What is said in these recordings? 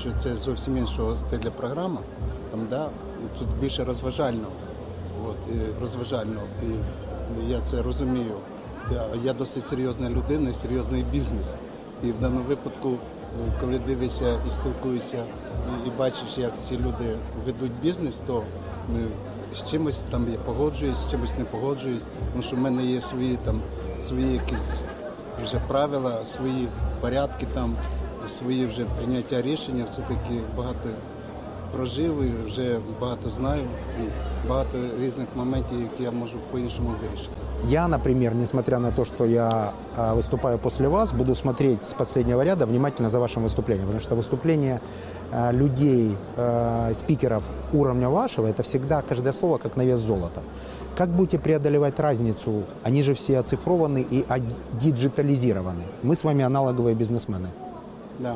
що це зовсім іншого стиля програма. Там, да, тут більше розважального. От, і розважального. І я це розумію. Я, я досить серйозна людина, серйозний бізнес. І в даному випадку, е, коли дивишся і спілкуєшся, і, і бачиш, як ці люди ведуть бізнес, то е, з чимось там я погоджуюсь, з чимось не погоджуюсь, тому що в мене є свої там свої якісь вже правила, свої порядки там, свої вже прийняття рішення. Все-таки багато прожив і вже багато знаю і багато різних моментів, які я можу по-іншому вирішити. Я, например, несмотря на то, что я а, выступаю после вас, буду смотреть с последнего ряда внимательно за вашим выступлением, потому что выступление а, людей, а, спикеров уровня вашего, это всегда каждое слово как на вес золота. Как будете преодолевать разницу? Они же все оцифрованы и диджитализированы. Мы с вами аналоговые бизнесмены. Да.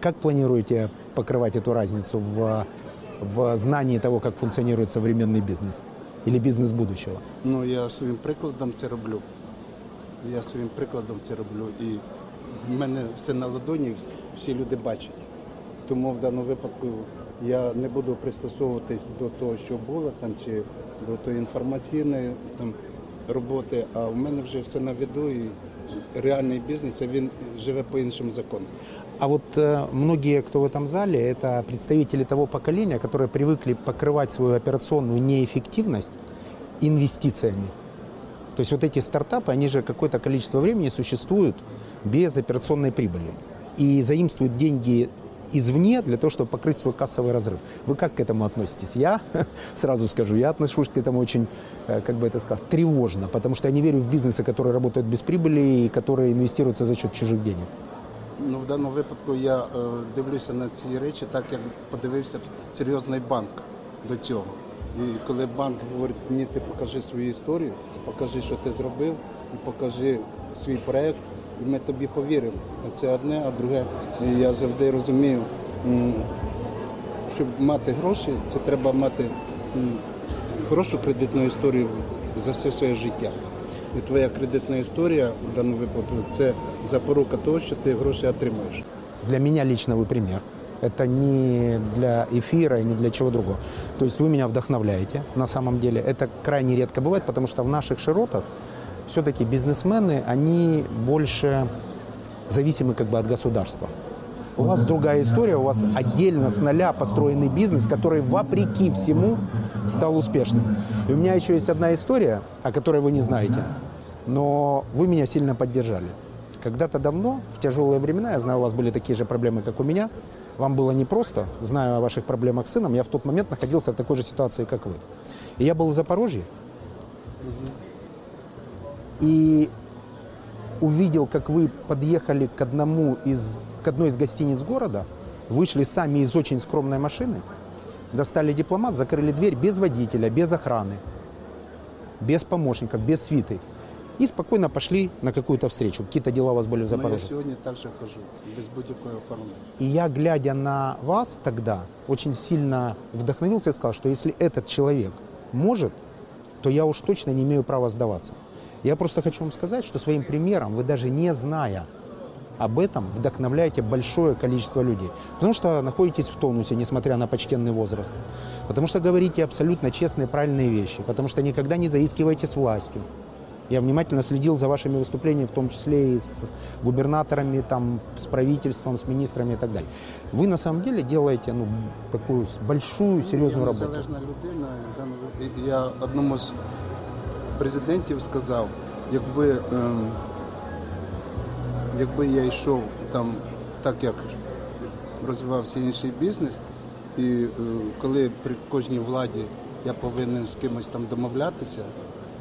Как планируете покрывать эту разницу в, в знании того, как функционирует современный бизнес? Или бизнес будущего? Ну я своїм прикладом це роблю. Я своїм прикладом це роблю. І в мене все на ладоні, всі люди бачать. Тому в даному випадку я не буду пристосовуватись до того, що було там, чи до тої інформаційної там, роботи, а в мене вже все на виду і реальний бізнес, а він живе по іншим законам. А вот э, многие, кто в этом зале, это представители того поколения, которые привыкли покрывать свою операционную неэффективность инвестициями. То есть вот эти стартапы, они же какое-то количество времени существуют без операционной прибыли. И заимствуют деньги извне для того, чтобы покрыть свой кассовый разрыв. Вы как к этому относитесь? Я сразу скажу, я отношусь к этому очень, э, как бы это сказать, тревожно, потому что я не верю в бизнесы, которые работают без прибыли и которые инвестируются за счет чужих денег. Ну, в даному випадку я е, дивлюся на ці речі так, як подивився серйозний банк до цього. І коли банк говорить, ні, ти покажи свою історію, покажи, що ти зробив, і покажи свій проект, і ми тобі повіримо. Це одне, а друге, я завжди розумію, щоб мати гроші, це треба мати хорошу кредитну історію за все своє життя. І твоя кредитна історія в даному випадку це запорука того, що ти гроші отримаєш. Для меня лично вы пример. Это не для эфира и не для чего другого. То есть вы меня вдохновляете на самом деле. Это крайне редко бывает, потому что в наших широтах все-таки бизнесмены, они больше зависимы как бы от государства. У вас другая история, у вас отдельно с нуля построенный бизнес, который вопреки всему стал успешным. И у меня еще есть одна история, о которой вы не знаете, но вы меня сильно поддержали. Когда-то давно, в тяжелые времена, я знаю, у вас были такие же проблемы, как у меня, вам было непросто, знаю о ваших проблемах с сыном, я в тот момент находился в такой же ситуации, как вы. И я был в Запорожье, и увидел, как вы подъехали к одному из, к одной из гостиниц города, вышли сами из очень скромной машины, достали дипломат, закрыли дверь без водителя, без охраны, без помощников, без свиты. И спокойно пошли на какую-то встречу. Какие-то дела у вас были в Ну, я Запорожье. сьогодні також хожу, без будь-якої оформлення. И я, глядя на вас тогда, очень сильно вдохновился и сказал, что если этот человек может, то я уж точно не имею права сдаваться. Я просто хочу вам сказать, что своим примером вы даже не зная об этом вдохновляете большое количество людей. Потому что находитесь в тонусе, несмотря на почтенный возраст. Потому что говорите абсолютно честные, правильные вещи. Потому что никогда не заискиваете с властью. Я внимательно следил за вашими выступлениями, в том числе и с губернаторами, там, с правительством, с министрами и так далее. Вы на самом деле делаете ну, такую большую, серьезную я работу. людина. Я одному з президентів сказав, якби, ем, якби я йшов там так, як розвивався інший бізнес, і е, коли при кожній владі я повинен з кимось там домовлятися,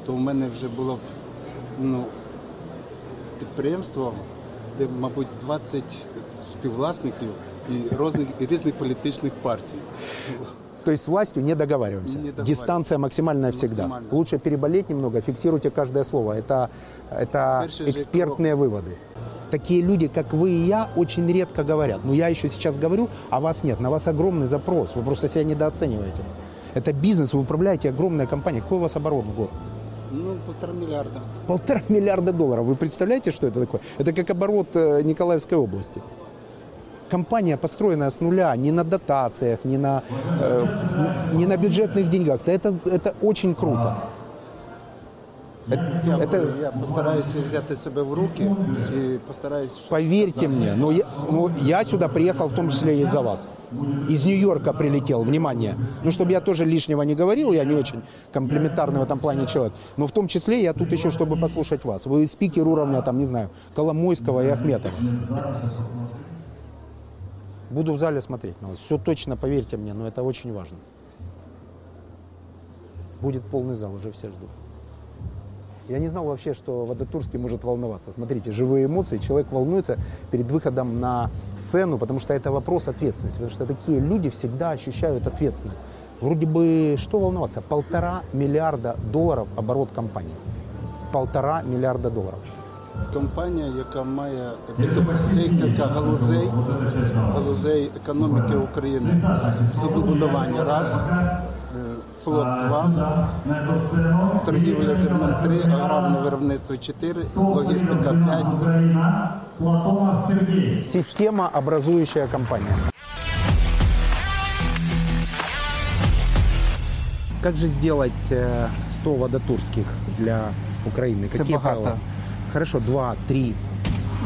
то в мене вже було б ну, підприємство, де, мабуть, 20 співвласників і різних, і різних політичних партій. То есть с властью не договариваемся. Не договариваемся. Дистанция максимальная всегда. Максимально. Лучше переболеть немного, фиксируйте каждое слово. Это, это Перший же экспертные выводы. Такие люди, как вы и я, очень редко говорят. Но я еще сейчас говорю, а вас нет. На вас огромный запрос. Вы просто себя недооцениваете. Это бизнес, вы управляете огромной компанией. Какой у вас оборот в год? Ну, полтора миллиарда. Полтора миллиарда долларов. Вы представляете, что это такое? Это как оборот э, Николаевской области. компания, построенная с нуля, не на дотациях, не на, э, не на бюджетных деньгах, то это, это очень круто. Это- Я, это- я постараюся взяти себе в руки і постараюсь. Поверьте мне, но я, но я сюда приехал в том числе из-за вас. Из Нью-Йорка прилетел, внимание. Ну, чтобы я тоже лишнего не говорил, я не очень комплиментарный в этом плане человек. Но в том числе я тут еще, чтобы послушать вас. Вы спикер уровня, там, не знаю, Коломойского и Ахметова. Буду в зале смотреть на вас. Все точно, поверьте мне, но это очень важно. Будет полный зал, уже все ждут. Я не знал вообще, что Водотурский может волноваться. Смотрите, живые эмоции, человек волнуется перед выходом на сцену, потому что это вопрос ответственности, потому что такие люди всегда ощущают ответственность. Вроде бы, что волноваться? Полтора миллиарда долларов оборот компании. Полтора миллиарда долларов. Компанія, яка має декілька галузей, галузей економіки України. Судобудування раз, е, флот два, торгівля зерном три, аграрне виробництво чотири, логістика п'ять. Україна, Платонов Сергій. Система образующая компания. Как же сделать э, 100 водотурских для Украины? Это Какие богато. правила? Хорошо, 2, 3,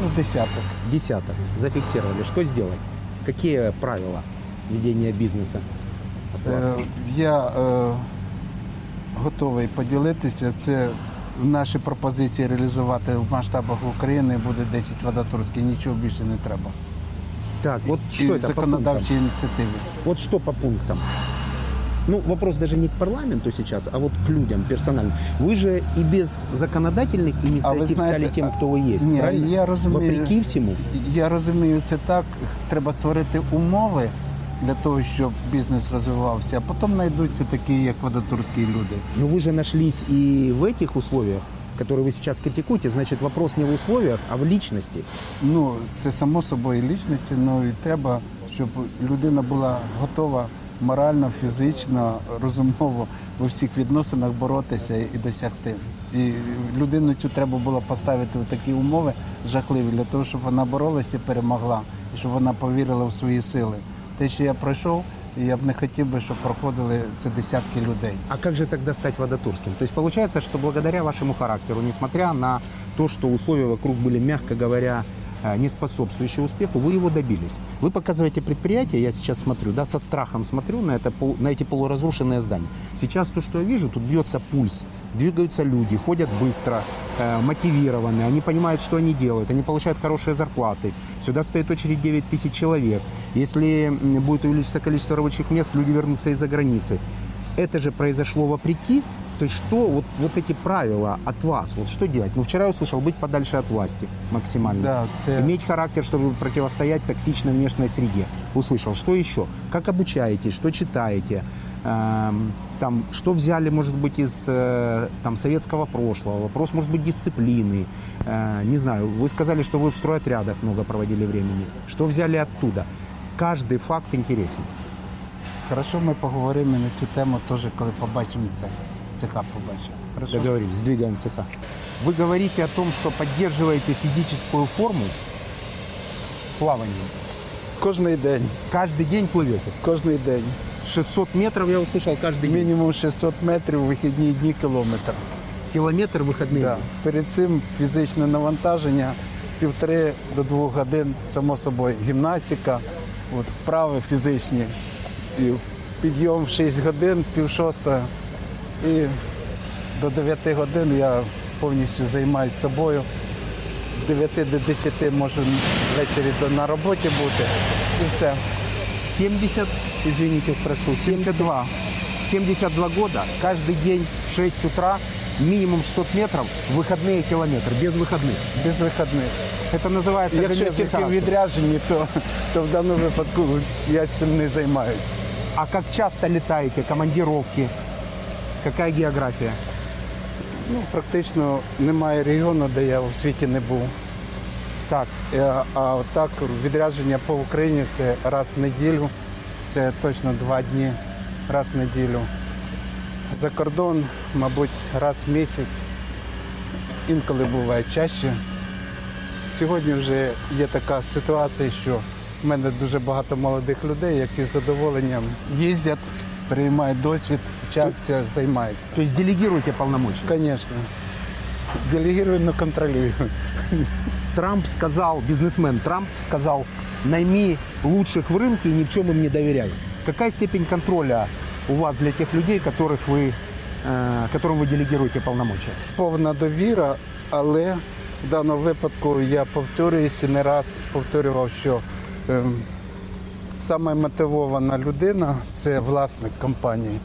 Ну, десяток. десяток. Зафиксировали. Что сделать? Какие правила ведения бизнеса? от вас? Е, Я е, готовий поділитися. Це наші пропозиції реалізувати в масштабах України буде 10 водотурських, нічого більше не треба. Так, вот І что это по пунктам? законодавчі ініціативи. Вот что по пунктам? Ну, вопрос даже не к парламенту сейчас, а вот к людям персонально. Вы же и без законодательных инициатив знаете, стали тем, кто вы есть, ні, правильно? я розумію. Вопреки всему. Я розумію, це так. Треба створити умови для того, щоб бізнес розвивався, а потім знайдуться такі, як водотурські люди. Но вы же нашлись и в этих условиях, которые вы сейчас критикуете, значит, вопрос не в условиях, а в личности. Ну, це само собою лічності, ну і треба, щоб людина була готова морально, фізично, розумово у всіх відносинах боротися і досягти. І людину цю треба було поставити в такі умови жахливі для того, щоб вона боролася і перемогла, і щоб вона повірила в свої сили. Те, що я пройшов, я б не хотів би, щоб проходили це десятки людей. А как же тогда стать водотурским? То есть получается, что благодаря вашему характеру, несмотря на то, что условия вокруг были, мягко говоря, э, не способствующие успеху, вы его добились. Вы показываете предприятие, я сейчас смотрю, да, со страхом смотрю на, это, на эти полуразрушенные здания. Сейчас то, что я вижу, тут бьется пульс, двигаются люди, ходят быстро, э, мотивированы, они понимают, что они делают, они получают хорошие зарплаты. Сюда стоит очередь 9 тысяч человек. Если будет увеличиться количество рабочих мест, люди вернутся из-за границы. Это же произошло вопреки. То есть что, вот, вот эти правила от вас, вот что делать? Ну, вчера я услышал быть подальше от власти максимально. Да, це- Иметь характер, чтобы противостоять токсичной внешней среде. Услышал. Что еще? Как обучаетесь? Что читаете? Эм, там, что взяли, может быть, из э, там, советского прошлого? Вопрос, может быть, дисциплины. Э, не знаю, вы сказали, что вы в стройотрядах много проводили времени. Что взяли оттуда? Каждый факт интересен. Хорошо, ми поговоримо на цю тему теж, коли побачимо це. Цеха побачимо. Хорошо? Договорились, двигаем цеха. Вы говорите о том, что поддерживаете физическую форму плаванием. Кожний день. Каждый день плывете. Кожний день. 600 метров я услышал каждый день. Мінімум 600 метрів, вихідні дні кілометр. Километр выходные. Да. дни. Перед цим фізичне навантаження півтори до двох годин, само собою, гімнастика, от, вправи фізичні. І підйом в 6 годин, пів шоста. І до 9 годин я повністю займаюся собою. З 9 до 10 можу ввечері до- на роботі бути. І все. 70, извините, спрошу, 72. 72 года, каждый день в 6 утра, минимум 600 метров, выходные километр, без выходных. Без вихідних. Это называется Якщо железный тільки характер. відряджені, то, то в даному випадку я цим не займаюся. А как часто летаете, командировки? Какая география? Ну, практично немає регіону, де я у світі не був. Так, Е, А так відрядження по Україні це раз в неділю, це точно два дні, раз в неділю. За кордон, мабуть, раз в місяць, інколи буває чаще. Сьогодні вже є така ситуація, що в мене дуже багато молодих людей, які з задоволенням їздять, приймають досвід, вчаться, займаються. То есть делегируйте. Звісно. Делегірую, але контролюю. Трамп сказал, бизнесмен Трамп сказал, найми лучших в рынке и ни в чем им не доверяй. Какая степень контроля у вас для тех людей, которых вы, э, которым вы делегируете полномочия? Повна довіра, але в даному випадку я повторююся і не раз повторював, що ем, саме мотивована людина це власник компанії.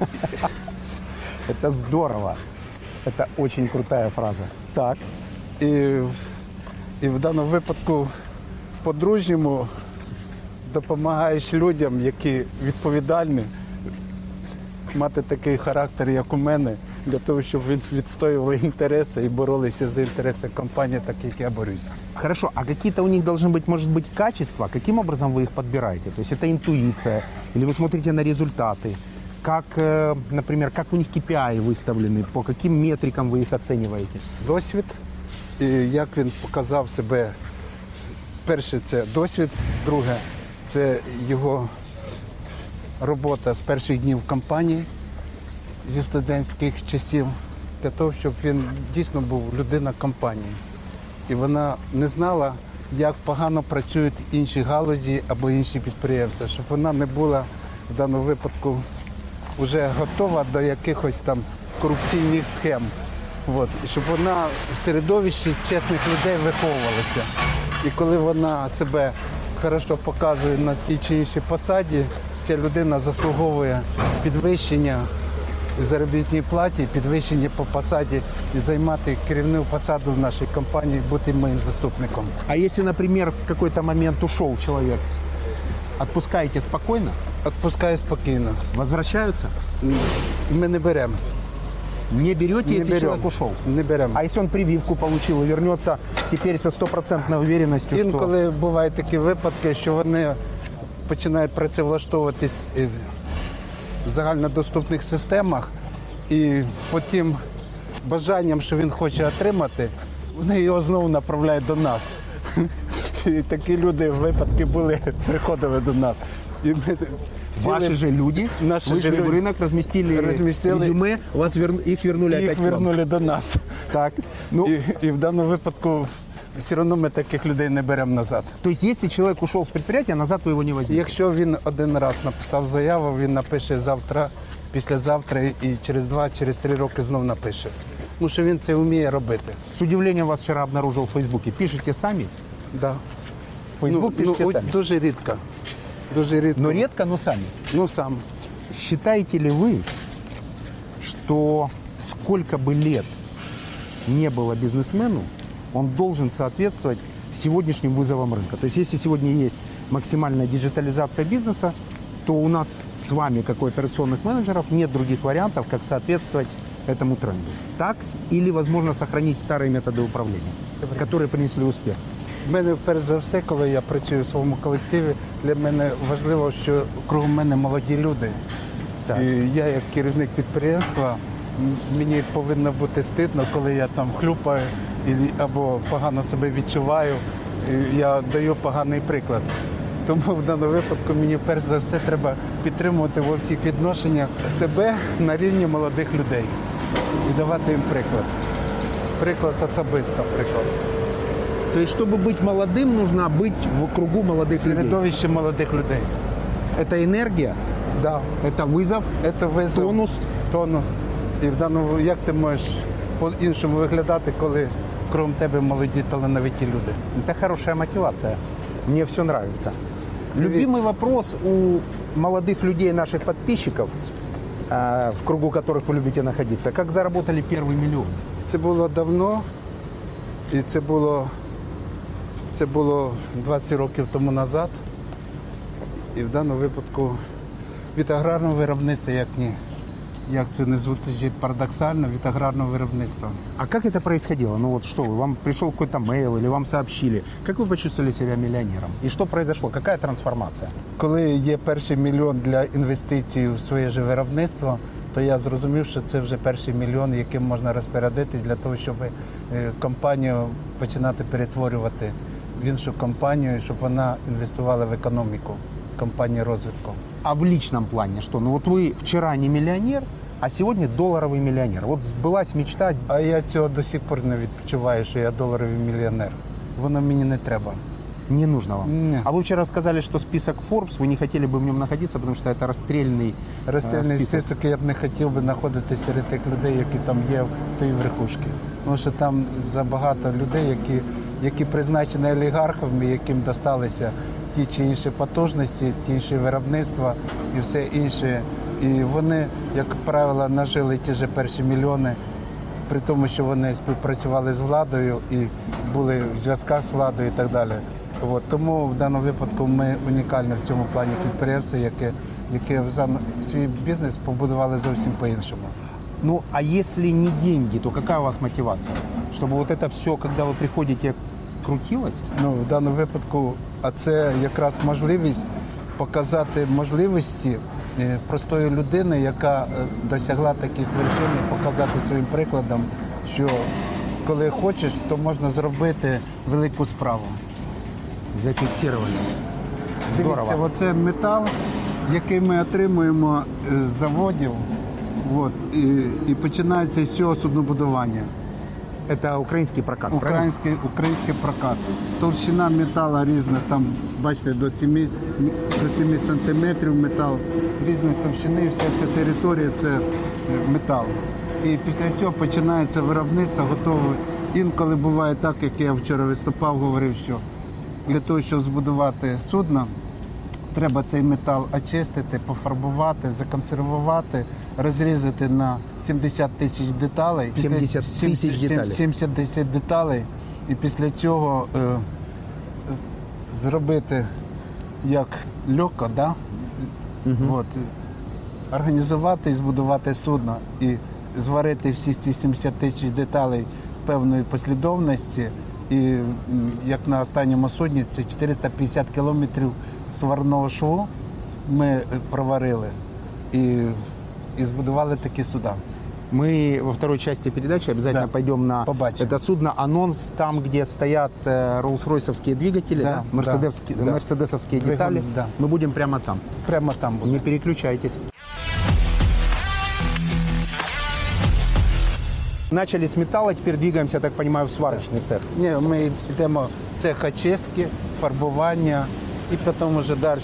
Это здорово. Это очень крутая фраза. Так. І, і в даному випадку в подружньому допомагаєш людям, які відповідальні, мати такий характер, як у мене, для того, щоб він відстоювали інтереси і боролися за інтереси компанії, так як я борюся. Хорошо, а какие-то у них должны быть, может быть, качества? Каким образом вы их подбираете? То есть это интуиция, или вы смотрите на результаты? Как, э, например, как у них KPI выставлены, по каким метрикам вы их оцениваете? Досвід, і як він показав себе. Перше це досвід, друге це його робота з перших днів компанії зі студентських часів, для того, щоб він дійсно був людина компанії. І вона не знала, як погано працюють інші галузі або інші підприємства, щоб вона не була в даному випадку вже готова до якихось там корупційних схем. От. І щоб вона в середовищі чесних людей виховувалася. І коли вона себе хорошо показує на тій чи іншій посаді, ця людина заслуговує підвищення в заробітній платі, підвищення по посаді і займати керівну посаду в нашій компанії, бути моїм заступником. А если, например, в какой-то момент ушел человек, отпускаете спокойно? Відпускаю спокійно. Возвращаются? Ми не беремо. Не берете, Не если берем. человек ушел? Не беремо. А если он прививку получил и вернется теперь со стопроцентной уверенностью, что... Інколи бувають такі випадки, що вони починають працевлаштовуватись е, в загальнодоступних системах, і по тим бажанням, що він хоче отримати, вони його знову направляють до нас. І такі люди випадки були, приходили до нас. І ми сіли, Ваши же люди Наши вышли же в люди. рынок, разместили, Разместили. резюме, вас вер- их вернули і опять їх к вам. вернули до нас. Так. Ну, І, і в даному випадку все одно ми таких людей не беремо назад. то есть, если человек ушел с предприятия, назад вы его не возьмете? Якщо він один раз написав заяву, він напише завтра, післязавтра і через два, через три роки знов напише. Тому що він це вміє робити. С удивлением вас вчера обнаружил в Фейсбуке. Пишете сами? Да. В Фейсбук пишете от сами. дуже рідко. Дуже рідко. Но редко, но сами. Ну сам. Считаете ли вы, что сколько бы лет не было бизнесмену, он должен соответствовать сегодняшним вызовам рынка? То есть если сегодня есть максимальная диджитализация бизнеса, то у нас с вами, как у операционных менеджеров, нет других вариантов, как соответствовать этому тренду. Так? Или возможно сохранить старые методы управления, которые принесли успех? В мене перш за все, коли я працюю в своєму колективі, для мене важливо, що кругом мене молоді люди. Так. І я як керівник підприємства, мені повинно бути стидно, коли я там хлюпаю або погано себе відчуваю. Я даю поганий приклад. Тому в даному випадку мені перш за все треба підтримувати во всіх відношеннях себе на рівні молодих людей і давати їм приклад. Приклад особисто, приклад. То есть, чтобы быть молодым, нужно быть в кругу молодых людей. Середовище молодих людей. Это энергия, Да. это вызов, Це визов, Тонус. тонус. І в даному як ти можеш по-іншому виглядати, коли крім тебе молоді талановиті люди? Это хорошая мотивация. Мне все нравится. Привет. Любимый вопрос у молодых людей, наших подписчиков, а, в кругу которых вы любите находиться. Как заработали первый миллион? Це було давно, і це було, це було 20 років тому назад. І в даному випадку від аграрного виробництва, як ні. Як це не звучить парадоксально, від аграрного виробництва. А как это происходило? Ну вот что вы, вам пришел какой-то мейл или вам сообщили? Как вы почувствовали себя миллионером? И что произошло? Какая трансформация? Коли є перший мільйон для інвестицій у своє ж виробництво, то я зрозумів, що це вже перший мільйон, яким можна розпорядити для того, щоб е, компанію починати перетворювати в іншу компанію, щоб вона інвестувала в економіку компанії розвитку. А в личном плане что? Ну вот вы вчера не миллионер, а сегодня долларовый миллионер. Вот сбылась мечта. А я цього до сих пор не відчуваю, що я доларовий мільйонер. Воно мені не треба. Не нужно вам. Не. А вы вчера сказали, что список Forbes, вы не хотели бы в нем находиться, потому что это расстрельный э, Розстрільний список я б не хотів би знаходитися серед тих людей, які там є в тій верхушці. Тому що там забагато людей, які, які призначені олігархами, яким досталися ті чи інші потужності, ті інші виробництва і все інше. І вони, як правило, нажили ті ж перші мільйони, при тому, що вони співпрацювали з владою і були в зв'язках з владою і так далі. От, тому в даному випадку ми унікальне в цьому плані підприємство, яке, яке взагалі свій бізнес побудували зовсім по-іншому. Ну, а если не деньги, то какая у вас мотивация? Чтобы вот это все, когда вы приходите, крутилось? Ну, в даному випадку, а це якраз можливість показати можливості е, простої людини, яка е, досягла таких вершин, і показати своїм прикладом, що коли хочеш, то можна зробити велику справу. Зафиксировали. Дивіться, оце метал, який ми отримуємо е, з заводів. От, і, і починається з цього суднобудування. Это украинский прокат. Український, український прокат. Толщина металу різна, там, бачите, до 7, до 7 сантиметрів метал різної товщини, вся ця територія це е, метал. І після цього починається виробництво, готове. Інколи буває так, як я вчора виступав, говорив, що для того, щоб збудувати судно, треба цей метал очистити, пофарбувати, законсервувати, розрізати на 70 тисяч деталей. 70 тисяч деталей. 70 деталей. І після цього е, зробити як льоко, да? От, е, організувати і збудувати судно і зварити всі ці 70 тисяч деталей певної послідовності. І як на останньому судні, це 450 кілометрів сварного шву ми е, проварили і, і збудували такі суда. Мы во второй части передачи обязательно Да. пойдем на Побачим. это судно. Анонс там, где стоят э, роллс-ройсовские двигатели, Да, да, да, мерседесовские, да. мерседесовские Двигун, детали. да. Мы будем прямо там. Прямо там буде. Не переключайтесь. Начали с металла, теперь двигаемся, я так понимаю, в сварочный цех. Ні, ми йдемо в цех очистки, фарбування і потім вже далі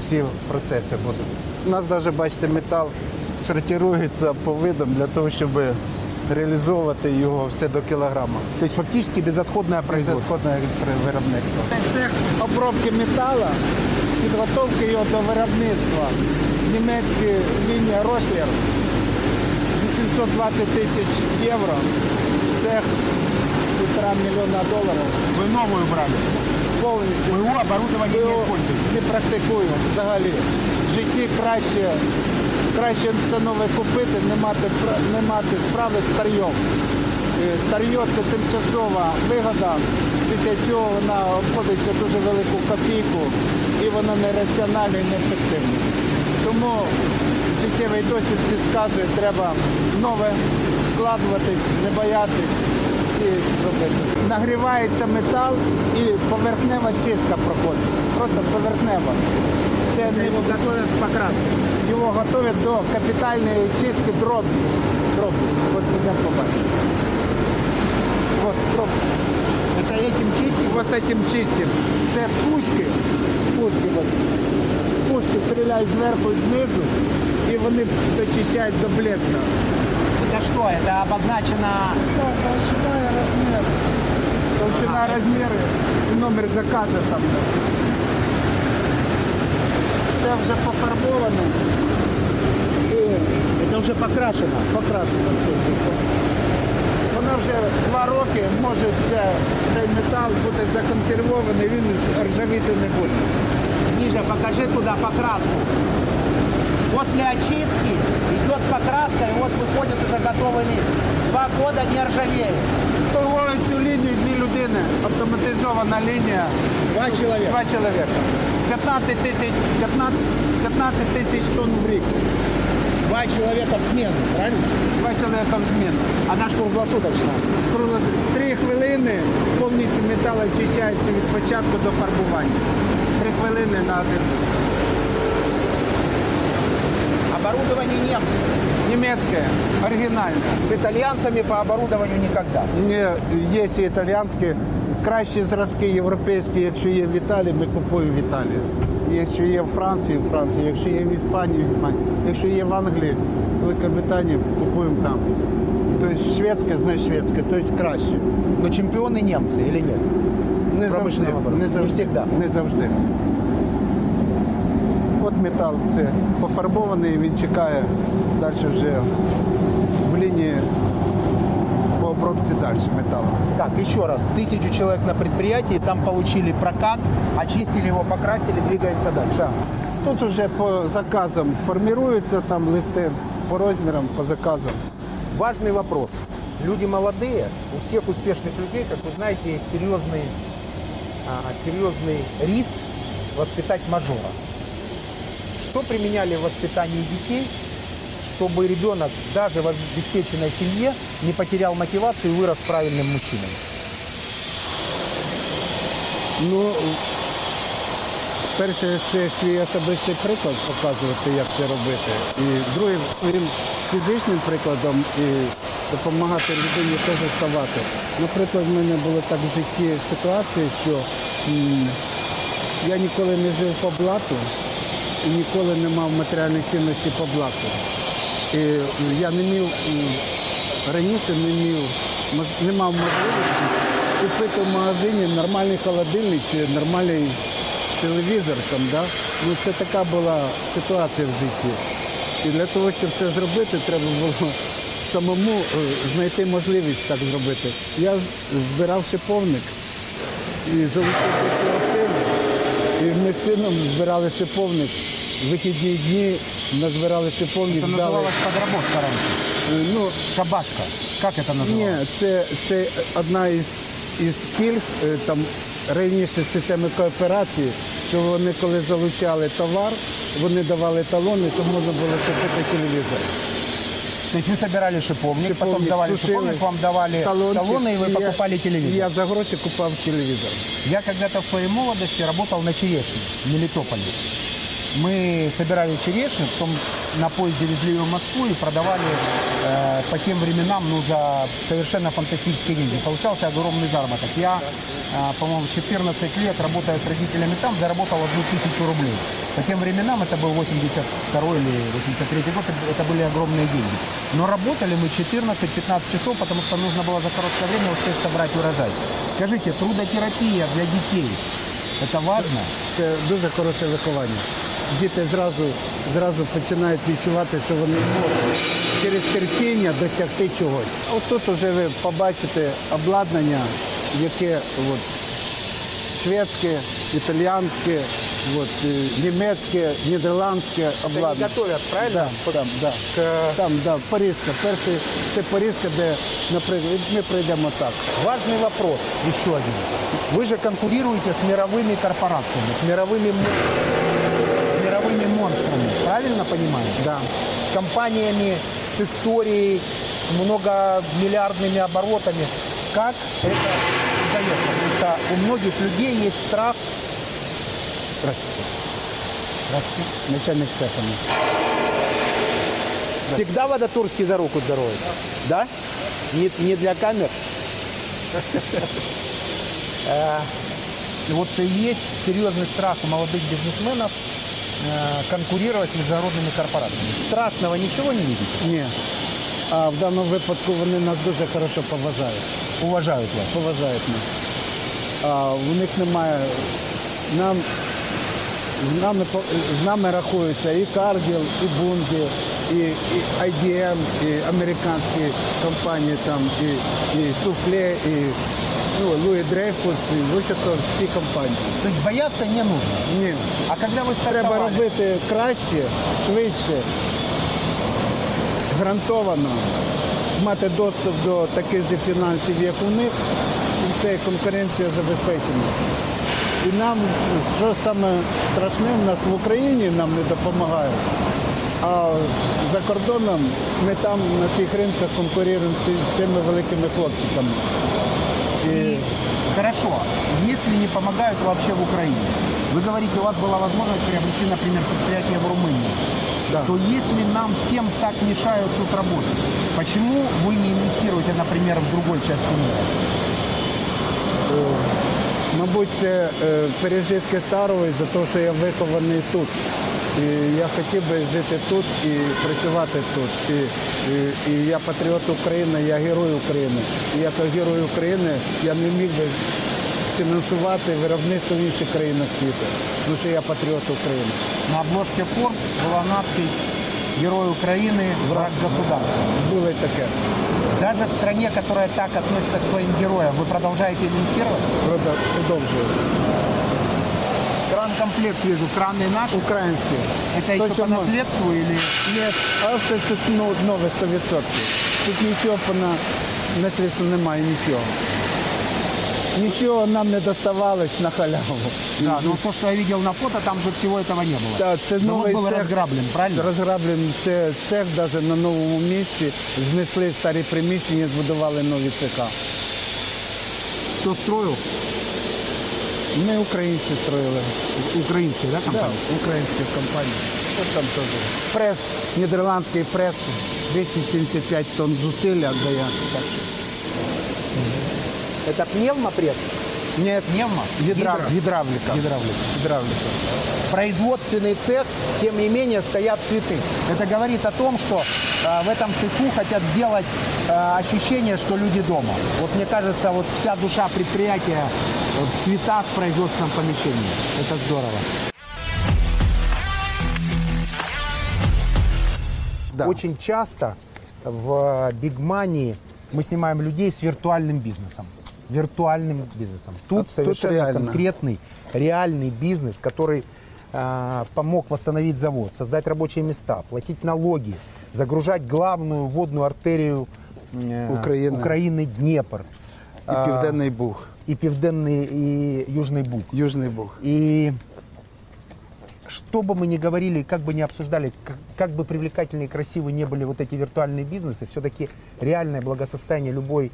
всі процеси будуть. У нас навіть, бачите, метал сортирується по видам для того, щоб реалізовувати його все до кілограма. То есть фактически безотходное производство. Безвідходне виробництво. Цех обробки металу, підготовки його до виробництва. Німецька лінія Рослер 820 тисяч євро. Цех півтора мільйона доларів. Вы новую брали. Повністю. Его оборудование не його используете. не практикуємо взагалі. В житті краще, краще це нове купити, не мати, не мати справи з старьом. Е, Старьо це тимчасова вигода. Після цього вона обходиться дуже велику копійку і вона нераціональна і неефективна. Тому життєвий досвід підказує, треба нове вкладуватись, не боятись і робити. Нагрівається метал і поверхнева чистка проходить. Просто поверхнева. Це не Его готовят к покраске. його готують до капітальної чистки дробі. Дробі. От йдемо побачимо. От дробі. Это этим чистить? Вот этим чистим. Це пушки. Пушки, от. пушки стріляють зверху і знизу, і вони дочищають до блеска. Это что? Это обозначено... Толщина і розмір. Толщина, розміри і номер заказу там. Це вже пофарбовано і Это уже покрашено. покрашено. це все. Воно вже два роки може це, цей метал бути законсервований, він ржавіти не буде. Ниже покажи туда покраску. После очистки идет покраска, и вот выходит уже готовый лист. Два года не ржавеет. Лінію дві людини. Автоматизована лінія. Два человека. Два чоловіка. 15 тисяч 15, 15 тисяч тонн в рік. Два человека в смену, правильно? Два чоловіка в зміну. Она же круглосуточно. Кругло- Три хвилини, Повністю метал очищається від початку до фарбування. Три хвилини на один. Оборудование немцев. Німецьке, оригінальне. С итальянцами по оборудованию никогда. Ні, є і італіянські. Кращі зразки європейські, якщо є в Італії, ми купуємо в Італії. Якщо є в Франції, в Франції, якщо є в Іспанії, в Іспанії. Якщо є в Англії, Великобританії, купуємо там. Тобто шведське, знає шведське, тобто краще. Но чемпионы немцы или нет? Не завжди. Промишленого оборону. Не завжди. Не всегда. Не завжди. От метал це пофарбований, він чекає далі вже в лінії по обробці далі металу. Так, еще раз. Тысячу человек на предприятии, там получили прокат, очистили его, покрасили, двигаемся дальше. Тут уже по заказам формируються там листи по розмірам, по заказам. Важный вопрос. Люди молодые, у всех успешных людей, как вы знаете, есть серьезный, а, серьезный риск воспитать мажора. Что применяли в воспитании детей, чтобы ребенок даже в обеспеченной семье не потерял мотивацию и вырос правильным мужчиной? Ну, перше, це свій особистий приклад показувати, як це робити. І другим своїм фізичним прикладом і допомагати людині теж вставати. Наприклад, в мене було так в житті ситуації, що м, я ніколи не жив по блату і ніколи не мав матеріальної цінності по блату. І я не міг раніше не міг, не мав можливості купити в магазині нормальний холодильник чи нормальний телевізор. Там, да? ну, це така була ситуація в житті. І для того, щоб це зробити, треба було самому е, знайти можливість так зробити. Я збирав шиповник і залучив до цього сина. І ми з сином збирали шиповник В вихідні дні назбирали шиповник, Это здали. называлось подработка раньше. Е, Ну, Шабашка. Как это называлось? ні, це, це одна із, із пільг е, там раніше системи кооперації, що вони коли залучали товар, вони давали талони, то можна було купити телевізор. То есть вы собирали шиповник, потом Шиповник давали сушили, шиповник, вам давали талончик, талоны, и вы я- покупали телевизор. і Я за гроші купав телевізор. Я когда-то в своей молодости работал на черешне в Мелитополе. Мы собирали черешню, потом на поезде везли ее в Москву и продавали э, по тем временам ну, за совершенно фантастические деньги. Получался огромный заработок. Я, э, по-моему, в 14 лет, работая с родителями там, заработал одну тысячу рублей. По тем временам, это был 82 или 83 год, это были огромные деньги. Но работали мы 14-15 часов, потому что нужно было за короткое время успеть собрать урожай. Скажите, трудотерапия для детей, это важно? Це дуже хороше виховання. Діти зразу, зразу починають відчувати, що вони можуть через терпіння досягти чогось. От тут вже ви побачите обладнання, яке от, шведське, італіянське, от, е, німецьке, нідерландське обладнання. готовят, правильно? Да, там, да. Там, да, порізка. Перший це порізка, де, наприклад, ми пройдемо так. Важный вопрос, еще один. Вы же конкурируете с мировыми корпорациями, с мировыми, мо- с мировыми монстрами, Правильно понимаю? Да. С компаниями, с историей, с многомиллиардными оборотами. Как это удается? Потому что у многих людей есть страх. Здравствуйте. Здравствуйте. Начальник цеха. Всегда Водотурский за руку здоровый? Да? Не, не для камер? Э, Вот есть серьезный страх у молодых бизнесменов конкурировать с международными корпорациями. Страшного ничего не видите? Ні. А в даному випадку вони нас дуже хорошо поважають. Уважают вас. Поважають нас. А в них немає. Нам з нами, по- з нами рахуються і Cargill, і Bunge, і, і IBM, і американські компанії, там, і, і Суфле, і ну, Луї Дрейфус, і всі компанії. То есть бояться не нужно. Ні. А когда вы Треба робити краще, швидше, гарантовано, мати доступ до таких же фінансів, як у них, і все, конкуренція забезпечена. І нам, що саме страшне, в нас в Україні нам не допомагають. А за кордоном ми там на тих ринках конкуруємо з з цими великими хлопчиками. И хорошо, если не помогают вообще в Украине, вы говорите, у вас была возможность приобрести, например, предприятие в Румынии, Да. то если нам всем так мешают тут работать, почему вы не инвестируете, например, в другой части мира? Мабуть, це пережитки старого за те, що я вихований тут. І я хотів би жити тут і працювати тут. І, і, і я патріот України, я герой України. І як герой України я не міг би фінансувати виробництво в інших країнах світу, тому що я патріот України. На обложке Forbes была надпись «Герой Украины, враг государства». Було й таке. Даже в стране, которая так относится к своим героям, вы продолжаете инвестировать? Прода- Продовжую. Кран-комплект вижу, краны наши. Українські. Это еще по Точно. наследству или... Ні, а це, це ну, нове 100%. Тут нічого по на, наслідству немає, нічого. Нічого нам не доставалось на халяву. Да, но то, что я видел на фото, там же всего этого не было. Так, це Завод новий был цех. разграблен, правильно? Розграблений це цех навіть на новому місці. Знесли старі приміщення, збудували нові цеха. Кто строил? Ми українці строїли. Украинские, да, Так, компания? українські компанії. От там теж. Прес, нідерландський прес, 275 тонн зусилля дає. Так що Это пневмопресс? Ні, Пневмо? гідра... Гидро? гідравліка. Гидравлика. Гідравліка. Производственный цех, тем не менее, стоят цветы. Это говорит о том, что э, в этом цеху хотят сделать э, ощущение, что люди дома. Вот мне кажется, вот вся душа предприятия вот, в цветах в производственном помещении. Это здорово. Да. Очень часто в Бигмании мы снимаем людей с виртуальным бизнесом. Виртуальным бизнесом. Тут А тут совершенно реально. конкретный, реальный бизнес, который а, помог восстановить завод, создать рабочие места, платить налоги, загружать главную водную артерию э, України. України Днепр. І Південний Буг, И Південный, и Южный Буг. Южний Буг. И что бы мы ни говорили, как бы ни обсуждали, как, как бы привлекательны и красивы не были вот эти виртуальные бизнесы, все-таки реальное благосостояние любой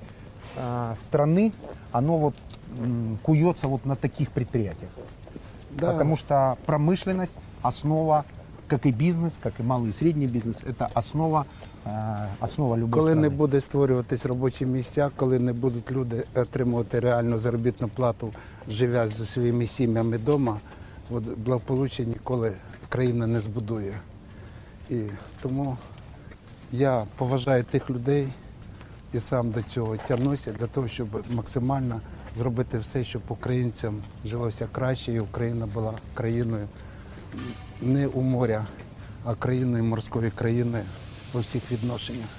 а, страны, оно вот м, куется вот на таких предприятиях. Да. Потому что промышленность основа, как и бизнес, как и малый и средний бизнес, это основа, основа любой Коли страны. не буде створюватись робочі місця, коли не будуть люди отримувати реальну заробітну плату, живя зі своїми сім'ями вдома, благополуччя ніколи країна не збудує. І тому я поважаю тих людей і сам до цього тягнуся для того, щоб максимально зробити все, щоб українцям жилося краще, і Україна була країною не у моря, а країною морської країни у всіх відношеннях.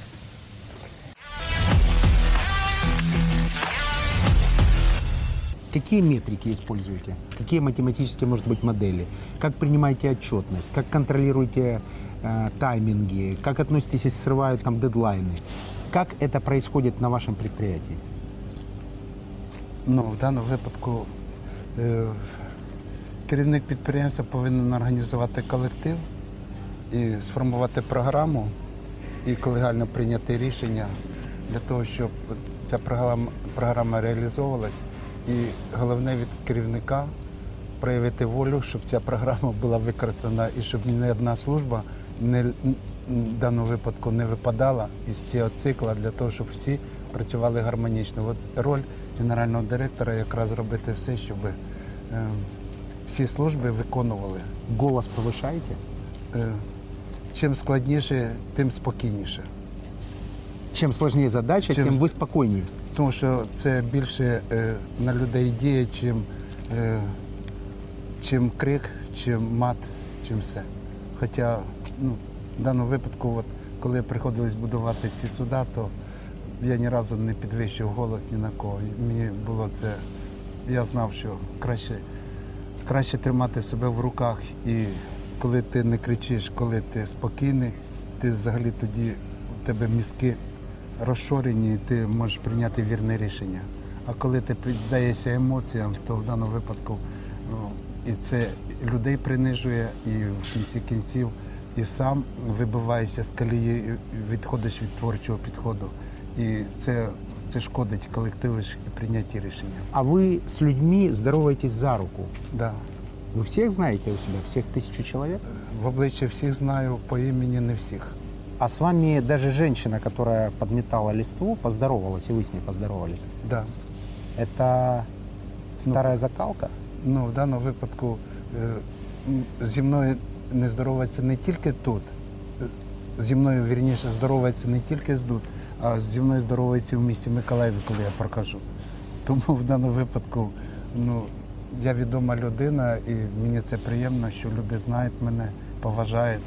Какие метрики используете? Какие математические, может быть, модели? Как принимаете отчетность? Как контролируете э, тайминги? Как относитесь, если срывают там дедлайны? Как это происходит на вашем предприятии? Ну, в даному випадку е, керівник підприємства повинен організувати колектив і сформувати програму і колегально прийняти рішення для того, щоб ця програма, програма реалізовувалась. І головне від керівника проявити волю, щоб ця програма була використана і щоб ні одна служба не, в даному випадку не випадала із цього цикла для того, щоб всі працювали гармонічно. От роль генерального директора якраз робити все, щоб е, всі служби виконували. Голос повышаете? Е, чим складніше, тим спокійніше. Чем сложнее задача, Чем тем с- вы. Тому що це більше е, на людей діє, чим, е, чим крик, чим мат, чим все. Хоча ну, в даному випадку, от, коли приходилось будувати ці суда, то я ні разу не підвищив голос ні на кого. І Мені було це, я знав, що краще, краще тримати себе в руках. І коли ти не кричиш, коли ти спокійний, ти взагалі тоді у тебе мізки розшорені, і ти можеш прийняти вірне рішення. А коли ти піддаєшся емоціям, то в даному випадку ну, і це людей принижує, і в кінці кінців і сам вибиваєшся з колії, і відходиш від творчого підходу. І це, це шкодить колективу і прийнятті рішення. А вы с людьми здороваетесь за руку. Да. Вы всех знаете у себя, всех тысячу человек? В обличчя всіх знаю, по імені не всіх. А с вами даже женщина, которая подметала листву, поздоровалась, и вы с ней поздоровались. Да. Это старая закалка? Ну, в даному випадку е, м, зі мною не здоровається не тільки тут. Е, Зі мною, вірніше, здоровається не тільки тут, а зі мною здоровається в місті Миколаєві, коли я прокажу. Тому в даному випадку ну, я відома людина, і мені це приємно, що люди знають мене, поважають.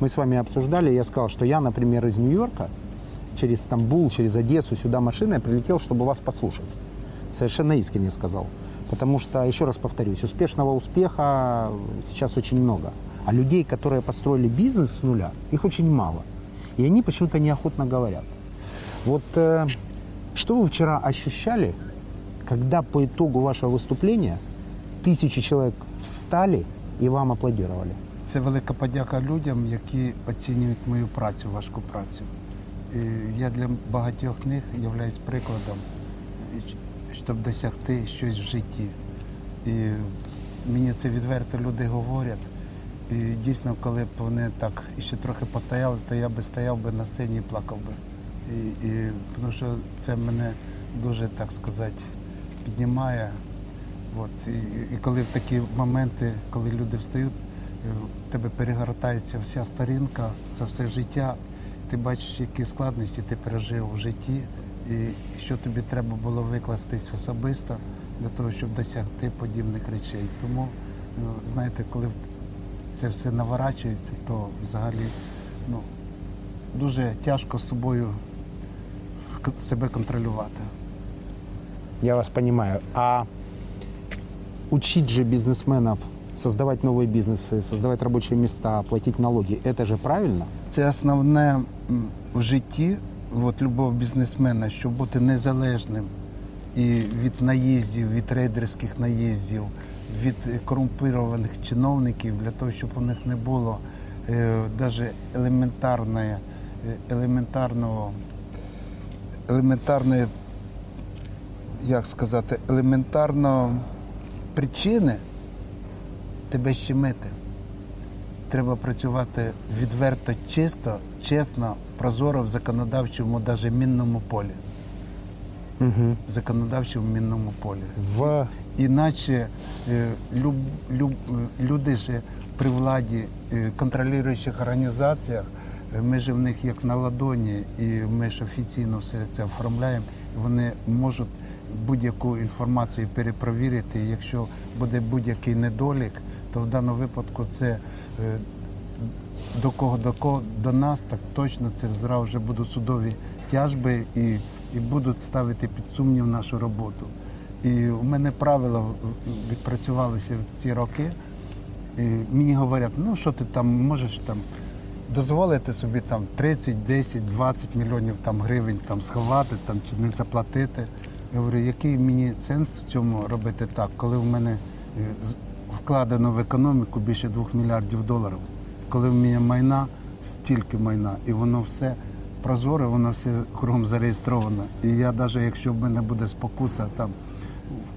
Мы с вами обсуждали, я сказал, что я, например, из Нью-Йорка через Стамбул, через Одессу сюда машиной прилетел, чтобы вас послушать. Совершенно искренне сказал. Потому что, еще раз повторюсь, успешного успеха сейчас очень много. А людей, которые построили бизнес с нуля, их очень мало. И они почему-то неохотно говорят. Вот э, что вы вчера ощущали, когда по итогу вашего выступления тысячи человек встали и вам аплодировали? Це велика подяка людям, які оцінюють мою працю, важку працю. І я для багатьох них являюсь прикладом, щоб досягти щось в житті. І мені це відверто люди говорять. І дійсно, коли б вони так ще трохи постояли, то я би стояв би на сцені і плакав би. І, і, тому що це мене дуже, так сказати, піднімає. От, і, і коли в такі моменти, коли люди встають, е, в тебе перегортається вся сторінка за все життя, ти бачиш, які складності ти пережив у житті, і що тобі треба було викластись особисто для того, щоб досягти подібних речей. Тому, ну, знаєте, коли це все наворачується, то взагалі ну, дуже тяжко з собою себе контролювати. Я вас понимаю. А учить же бизнесменов создавать новые бизнесы, создавать рабочие места, платить налоги, это же правильно? Це основне м, в житті, от любов бізнесмена, щоб бути незалежним і від наїздів, від рейдерських наїздів, від е, корумпірованих чиновників, для того, щоб у них не було е, навіть елементарної, е, елементарного, елементарної, як сказати, елементарно причини тебе щемити. Треба працювати відверто, чисто, чесно, прозоро в законодавчому, навіть мінному полі. Угу. В законодавчому мінному полі. В Іначе е, люб, люб, е, люди ж при владі, е, контролюючих організаціях, ми ж в них як на ладоні, і ми ж офіційно все це оформляємо. Вони можуть будь-яку інформацію перепровірити. Якщо буде будь-який недолік, то в даному випадку це е, до кого до кого до нас, так точно це зразу вже будуть судові тяжби і, і будуть ставити під сумнів нашу роботу. І у мене правила відпрацювалися в ці роки. І мені говорять, ну що ти там можеш там дозволити собі там 30, 10, 20 мільйонів там гривень там сховати там чи не заплатити. Я говорю, який мені сенс в цьому робити так, коли в мене е, вкладено в економіку більше 2 мільярдів доларів, коли в мене майна стільки майна, і воно все прозоре, воно все кругом зареєстровано. І я навіть якщо в мене буде спокуса там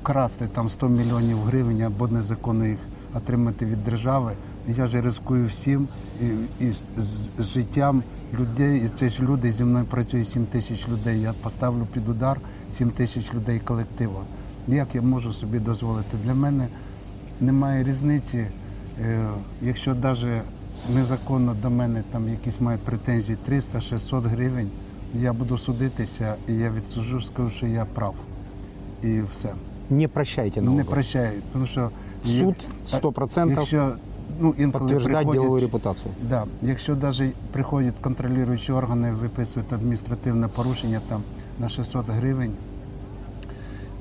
вкрасти там 100 мільйонів гривень або незаконно їх отримати від держави. Я ж ризикую всім і, і з, з- з життям людей. І це ж люди зі мною працює 7 тисяч людей. Я поставлю під удар 7 тисяч людей колективу. Як я можу собі дозволити? Для мене немає різниці, е, якщо навіть незаконно до мене там якісь мають претензії 300-600 гривень, я буду судитися і я відсуджу, скажу, що я прав. І все. не прощайте Не прощаю, тому що Суд як- 100% якщо, ну, інколи приходять- деловую репутацию. Да, якщо навіть приходять контролюючі органи, виписують адміністративне порушення там на 600 гривень,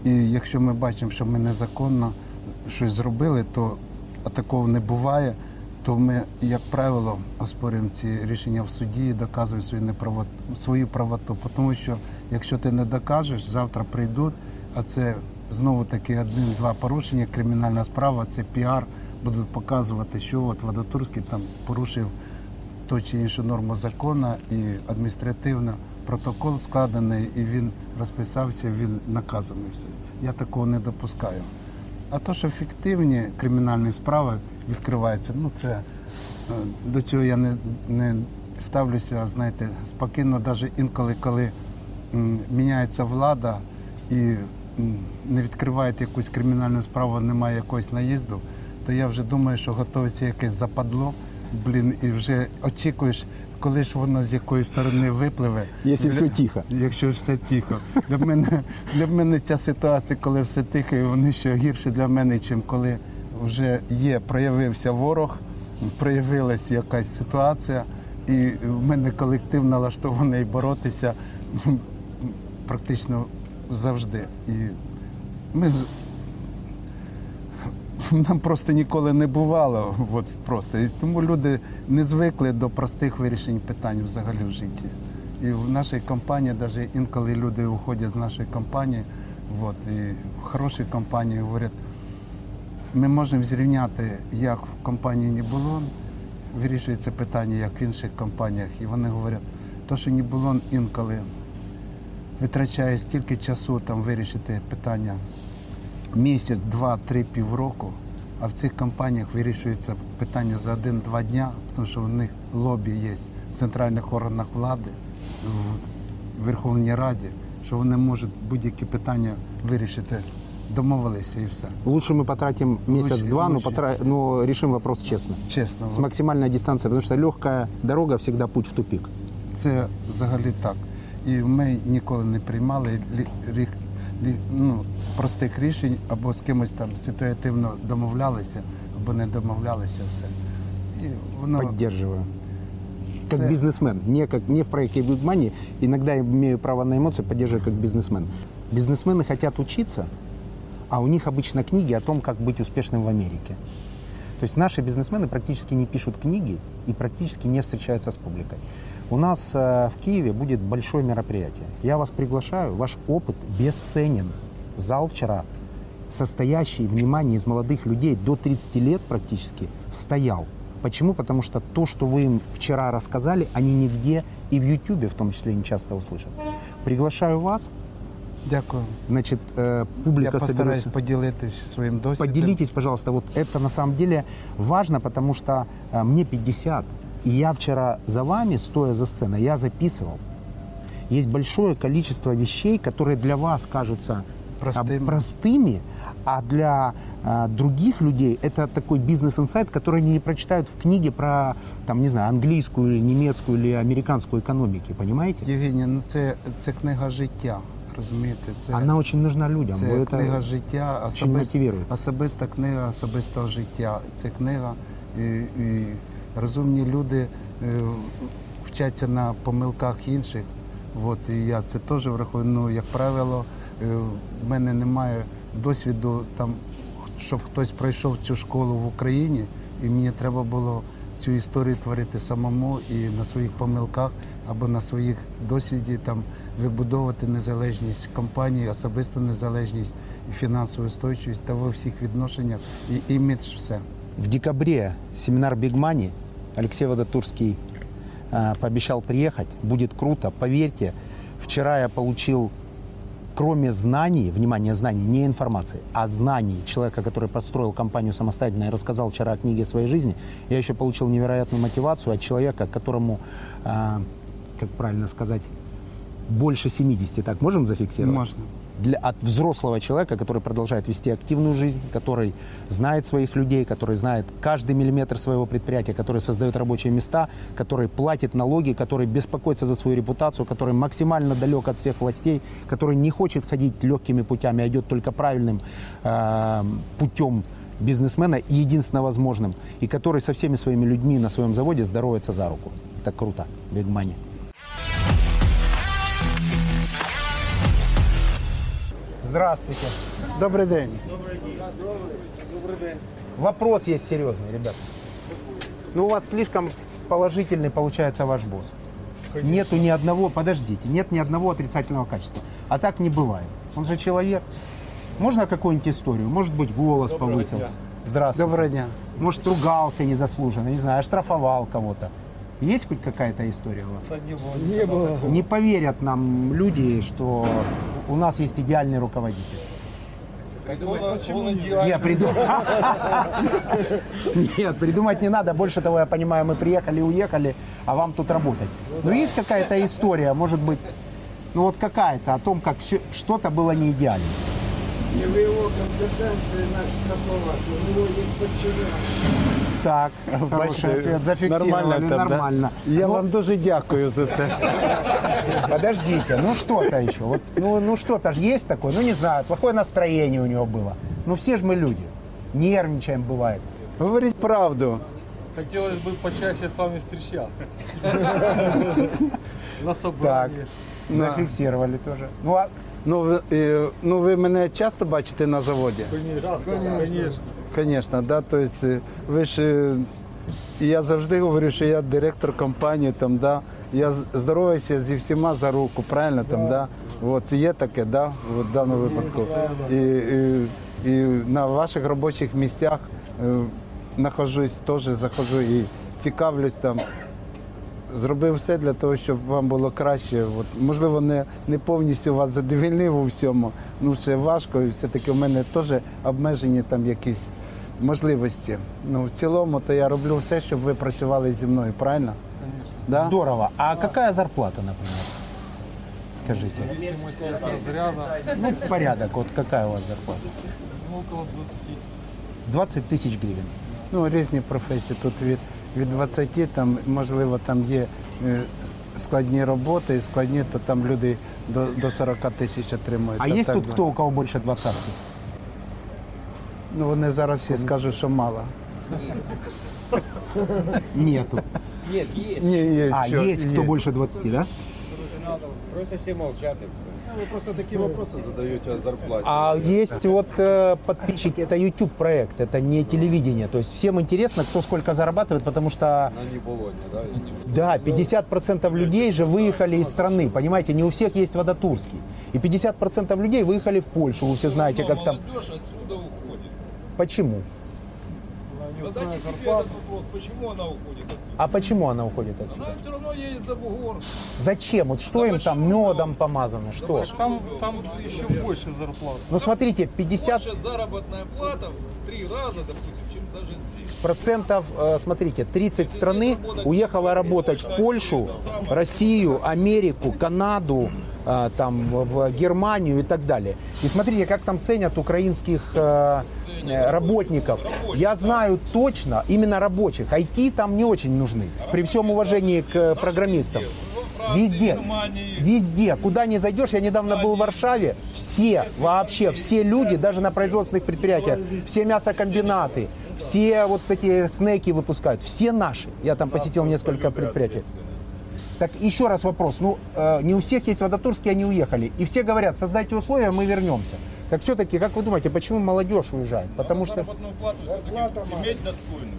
і якщо ми бачимо, що ми незаконно щось зробили, то а такого не буває, то ми, як правило, оспорюємо ці рішення в суді і доказуємо свою неправоту, свою правоту. Тому що якщо ти не докажеш, завтра прийдуть, а це знову таки один-два порушення, кримінальна справа, це піар, будуть показувати, що от Вадатурський там порушив ту чи іншу норму закону і адміністративно протокол складений і він розписався, він наказаний все. Я такого не допускаю. А то, що фіктивні кримінальні справи відкриваються, ну це е, до цього я не, не ставлюся, знаєте, спокійно, навіть інколи, коли міняється влада і не відкривають якусь кримінальну справу, немає якогось наїзду, то я вже думаю, що готується якесь западло, блін, і вже очікуєш, коли ж воно з якої сторони випливе. Якщо все тихо. Якщо все тихо. Для мене, для мене ця ситуація, коли все тихо, і вони ще гірше для мене, чим коли вже є, проявився ворог, проявилася якась ситуація, і в мене колектив налаштований боротися практично завжди. І ми нам просто ніколи не бувало. От просто. І тому люди не звикли до простих вирішень питань взагалі в житті. І в нашій компанії, навіть інколи люди уходять з нашої компанії, от, і в хорошій компанії говорять, ми можемо зрівняти, як в компанії не було, вирішується питання, як в інших компаніях. І вони говорять, то, що не було інколи витрачає стільки часу там вирішити питання місяць, два, три, півроку, а в цих компаніях вирішується питання за один-два дня, тому що в них лобі є в центральних органах влади, в Верховній Раді, що вони можуть будь-які питання вирішити, домовилися і все. Лучше мы потратим месяц-два, но, лучше. потра- но решим вопрос честно. Чесно, С максимальной дистанцией, потому что легкая дорога всегда путь в тупик. Це взагалі так. І ми ніколи не приймали ну, простих рішень або з кимось там ситуативно домовлялися, або не домовлялися все. І воно Поддерживаю. Как Це- бизнесмен, не, как, не в проекте Big Money, иногда я имею право на эмоции, поддерживаю как бизнесмен. Бизнесмены хотят учиться, а у них обычно книги о том, как быть успешным в Америке. То есть наши бизнесмены практически не пишут книги и практически не встречаются с публикой. У нас в Киеве будет большое мероприятие. Я вас приглашаю, ваш опыт бесценен Зал вчера, состоящий, внимание, из молодых людей до 30 лет практически, стоял. Почему? Потому что то, что вы им вчера рассказали, они нигде и в Ютубе в том числе не часто услышат. Приглашаю вас, дякую. значит, э, Я публика постараюсь соберется. поділитися своїм досвідом. Поделитесь, пожалуйста, вот это на самом деле важно, потому что э, мне 50, и я вчера за вами, стоя за сценой, я записывал. Есть большое количество вещей, которые для вас кажутся а, Простыми. простыми, а для а, других людей это такой бизнес-инсайт, который они не прочитают в книге про, там, не знаю, английскую или немецкую или американскую экономики, понимаете? Євгенія, ну це, це книга життя. Розумієте? Це, Она очень нужна людям. це Вы это- книга життя, очень особис- мотивирує. особиста книга особистого життя. Це книга, і, і розумні люди е, вчаться на помилках інших. От, і я це теж врахую. Ну, як правило, е, в мене немає досвіду, там, щоб хтось пройшов цю школу в Україні, і мені треба було цю історію творити самому і на своїх помилках або на своїх досвіді там вибудовувати незалежність компанії, особисту незалежність і фінансову устойчивість та во всіх відношеннях і імідж все. В декабре семинар Big Money. Алексей Водотурский э, пообещал приехать. Будет круто. Поверьте, вчера я получил, кроме знаний, внимание, знаний, не информации, а знаний человека, который построил компанию самостоятельно и рассказал вчера о книге своей жизни, я еще получил невероятную мотивацию от человека, которому, э, как правильно сказать, больше 70, так можем зафиксировать? Можна. Для, от взрослого человека, который продолжает вести активную жизнь, который знает своих людей, который знает каждый миллиметр своего предприятия, который создает рабочие места, который платит налоги, который беспокоится за свою репутацию, который максимально далек от всех властей, который не хочет ходить легкими путями, а идет только правильным э, путем бизнесмена и единственно возможным, и который со всеми своими людьми на своем заводе здоровается за руку. Это круто. Big money. Здравствуйте. Добрий день. Вопрос есть серьезный, ребята. Ну, у вас слишком положительный получается ваш босс. Нету ни одного, подождите, нет ни одного отрицательного качества. А так не бывает. Он же человек. Можно какую-нибудь историю? Может быть, голос повысил. Здравствуйте. Доброго дня. Может, ругался незаслуженно, не знаю, оштрафовал кого-то. Есть хоть какая-то история у вас? Не было. Не поверят нам люди, что у нас есть идеальный руководитель. Нет, придум- Нет, придумать не надо. Больше того, я понимаю, мы приехали, уехали, а вам тут работать. Но есть какая-то история, может быть, ну вот какая-то, о том, как все, что-то было не идеально. Не в его компетенции наш. У него есть подчиненные. Так, хороший ответ. Зафиксировали, там, да? нормально. Я Ну, вам дуже дякую за це. Подождите, ну что-то еще. Вот, ну, ну что-то же есть такое, ну не знаю, плохое настроение у него было. Ну все же мы люди. Нервничаем бывает. Говоріть правду. Хотелось бы почаще с вами встречаться. На Так, собрании. зафиксировали тоже. Ну а Ну е, ну, ви мене часто бачите на заводі? Конечно. Звісно, да. Тобто, е, ви ж е, я завжди говорю, що я директор компанії, там, да. Я здороваюся зі всіма за руку, правильно там, да. От є таке, да, в даному випадку. І, і, і на ваших робочих місцях е, нахожусь, теж заходжу і цікавлюсь там. Зробив все для того, щоб вам було краще. От, можливо, не, не повністю вас задовільнив у всьому. Ну, це важко, і все-таки в мене теж обмежені там якісь можливості. Ну, в цілому, то я роблю все, щоб ви працювали зі мною, правильно? Да? здорово. А какая зарплата, например? Скажите. Зависимости от разряда, Ну, порядок, вот какая у вас зарплата? ну, около 20. 20 тысяч гривен. Ну, різні професії. Тут від, від 20, там, можливо, там є е, с- складні роботи, і складні, то там люди до, до 40 тисяч отримують. А Та есть так, тут да. кто, у кого больше двадцатки? Ну, вони зараз всі скажуть, що мало. Нету. Ні, є, А, що, есть кто больше 20, да? Просто такие вопросы задаете о зарплате. А есть вот э, подписчики, это YouTube проект, это не телевидение. То есть всем интересно, кто сколько зарабатывает, потому что, На не Болоне, да? да, 50% людей же выехали из страны, понимаете, не у всех есть Водотурский. И 50% людей выехали в Польшу, вы все знаете, как там. Молодежь отсюда уходит. Почему? Задайте себе этот вопрос, почему она уходит отсюда? А почему она уходит отсюда? Она все равно едет за бугор. Зачем? Вот что им там медом помазано? Что? Там, там еще больше зарплат. Ну смотрите, 50 Ваша заработная плата в три раза, допустим, чем даже здесь. процентов, э, смотрите, 30 страны уехало работать в Польшу, Россию, Америку, Канаду, там, в Германию и так далее. И смотрите, как там ценят украинских э, э, работников. Я знаю точно, именно рабочих. IT там не очень нужны, при всем уважении к программистам. Везде, везде, куда не зайдешь, я недавно был в Варшаве, все, вообще, все люди, даже на производственных предприятиях, все мясокомбинаты, все вот эти снеки выпускают, все наши. Я там посетил несколько предприятий. Так еще раз вопрос. Ну, э, не у всех есть водотурские, они уехали. И все говорят, создайте условия, мы вернемся. Так все-таки, как вы думаете, почему молодежь уезжает? Потому что... Плату иметь достойную.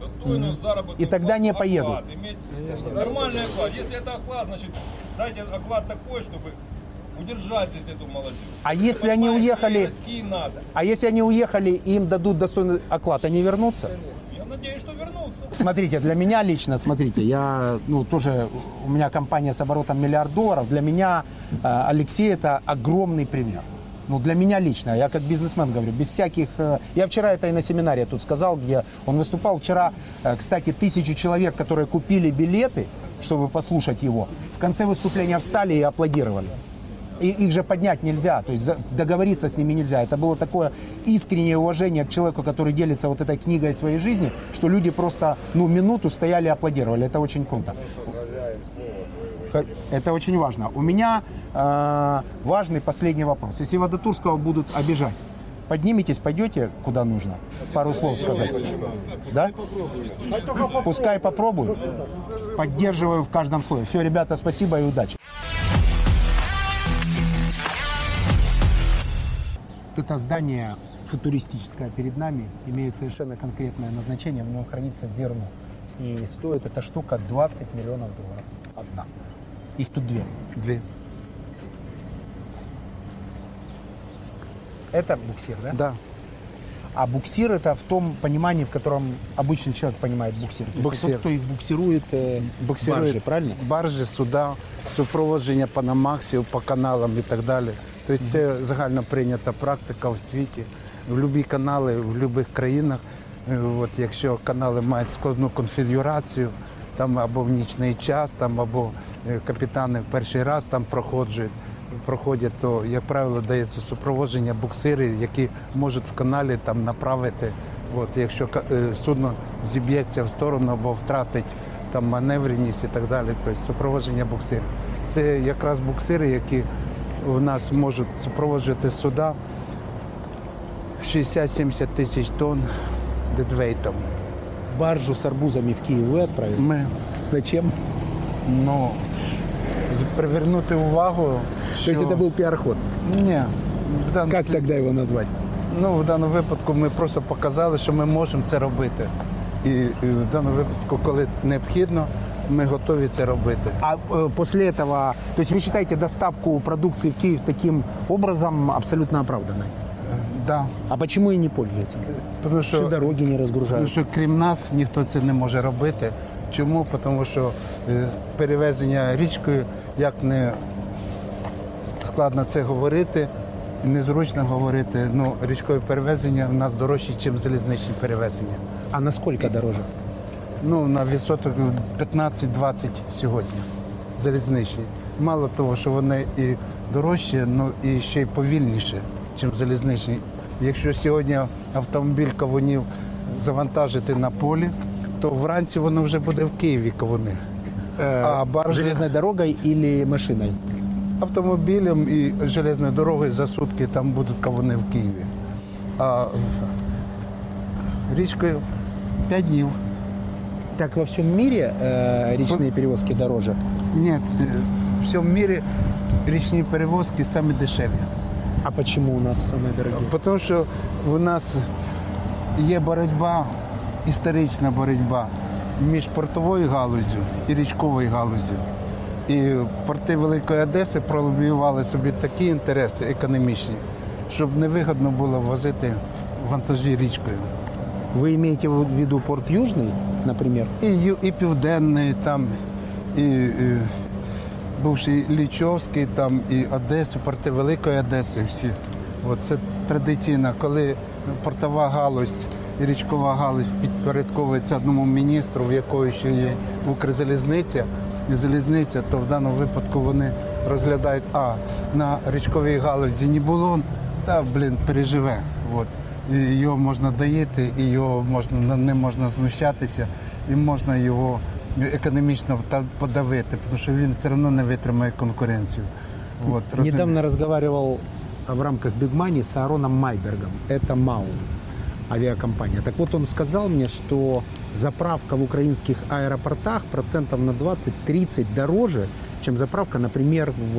Достойную заработную И тогда плату, не оклад, поедут. Иметь нормальный оклад. Если это оклад, значит, дайте оклад такой, чтобы удержать здесь эту молодежь. А если они уехали, надо. а если они уехали и им дадут достойный оклад, они вернутся? Я надеюсь, что вернутся. Смотрите, для меня лично, смотрите, я, ну, тоже, у меня компания с оборотом миллиард долларов. Для меня э, Алексей это огромный пример. Ну, для меня лично, я как бизнесмен говорю, без всяких... э, Я вчера это и на семинаре тут сказал, где он выступал. Вчера, э, кстати, тысячу человек, которые купили билеты, чтобы послушать его, в конце выступления встали и аплодировали. И их же поднять нельзя, то есть договориться с ними нельзя. Это было такое искреннее уважение к человеку, который делится вот этой книгой своей жизни, что люди просто, ну, минуту стояли и аплодировали. Это очень круто. Это очень важно. У меня э, важный последний вопрос. Если Водотурского будут обижать, подниметесь, пойдете куда нужно? Пару слов сказать. Да? Пускай попробуют. Поддерживаю в каждом слове. Все, ребята, спасибо и удачи. Вот Это здание футуристическое перед нами имеет совершенно конкретное назначение. В нем хранится зерно. И стоит эта штука 20 миллионов долларов. Одна. Их тут две. Дві. Это буксир, да? Да. А буксир это в том понимании, в котором обычный человек понимает буксир. То есть Буксир. это тот, кто их буксирует, э, Буксирують баржи, правильно? Баржі, суда, супроводження панамаксів по каналам і так далі. Тобто це загально прийнята практика в світі. В будь-які канали, в будь-яких країнах. е, От якщо канали мають складну конфігурацію, там або в нічний час, там або е, капітани в перший раз там проходжують. Проходять, то, як правило, дається супроводження буксири, які можуть в каналі там направити. От, якщо е, судно зіб'ється в сторону або втратить там маневреність і так далі, тобто супроводження буксирів. Це якраз буксири, які у нас можуть супроводжувати суда 60-70 тисяч тонн дедвейтом. Баржу с арбузами в Киев вы отправили? Ми Зачем? ну, з- привернути увагу. То есть що- это был пиар-ход. Ні. в дан- Как це- тогда его назвать? Ну, в даному випадку ми просто показали, що ми можемо це робити. І, і в даному випадку, коли необхідно, ми готові це робити. А э, после этого, то есть вы считаете доставку продукции в Киев таким образом абсолютно оправданной? Да. А почему и не пользуются? Тому Что що, дороги не тому разгружают? що крім нас ніхто це не може робити. Чому? Тому що е, перевезення річкою, як не складно це говорити, незручно говорити. Ну, річкове перевезення в нас дорожче, ніж залізничні перевезення. А насколько дороже? Ну, на відсоток 15-20 сьогодні залізничні. Мало того, що вони і дорожчі, ну і ще й повільніше, ніж залізничні. Якщо сьогодні автомобіль кавунів завантажити на полі, то вранці воно вже буде в Києві кавуни. А баржі Железной дорогой или машиной? автомобілем і железною дорогою за сутки там будуть кавуни в Києві. А річкою 5 днів Так во всем мире э, речные перевозки дороже? Ні, е, в всьому мірі річні перевозки самі дешеві. А почему у нас самые дорогие? Тому що у нас є боротьба, історична боротьба між портовою галузю і річковою галузю. І порти Великої Одеси пролобіювали собі такі інтереси економічні, щоб невигодно було возити вантажі річкою. Вы имеете в виду порт Южный, например? Ю- і Південний, там, і, і бувший Лічовський, там, і Одеса, порти Великої Одеси всі. От це традиційно, коли портова галузь і річкова галузь підпорядковується одному міністру, в якої ще є Укрзалізниця і залізниця, то в даному випадку вони розглядають, а на річковій галузі не було, та блін, переживе. От. І його можна доїти, і його можна над ним можна знущатися, і можна його економічно та- подавити, тому що він все одно не витримає конкуренцію. От, розумієте? Недавно разговаривал в рамках Big Money с Аароном Майбергом. Это МАУ, авиакомпания. Так вот, он сказал мне, что заправка в украинских аэропортах процентов на 20-30 дороже, чем заправка, например, в,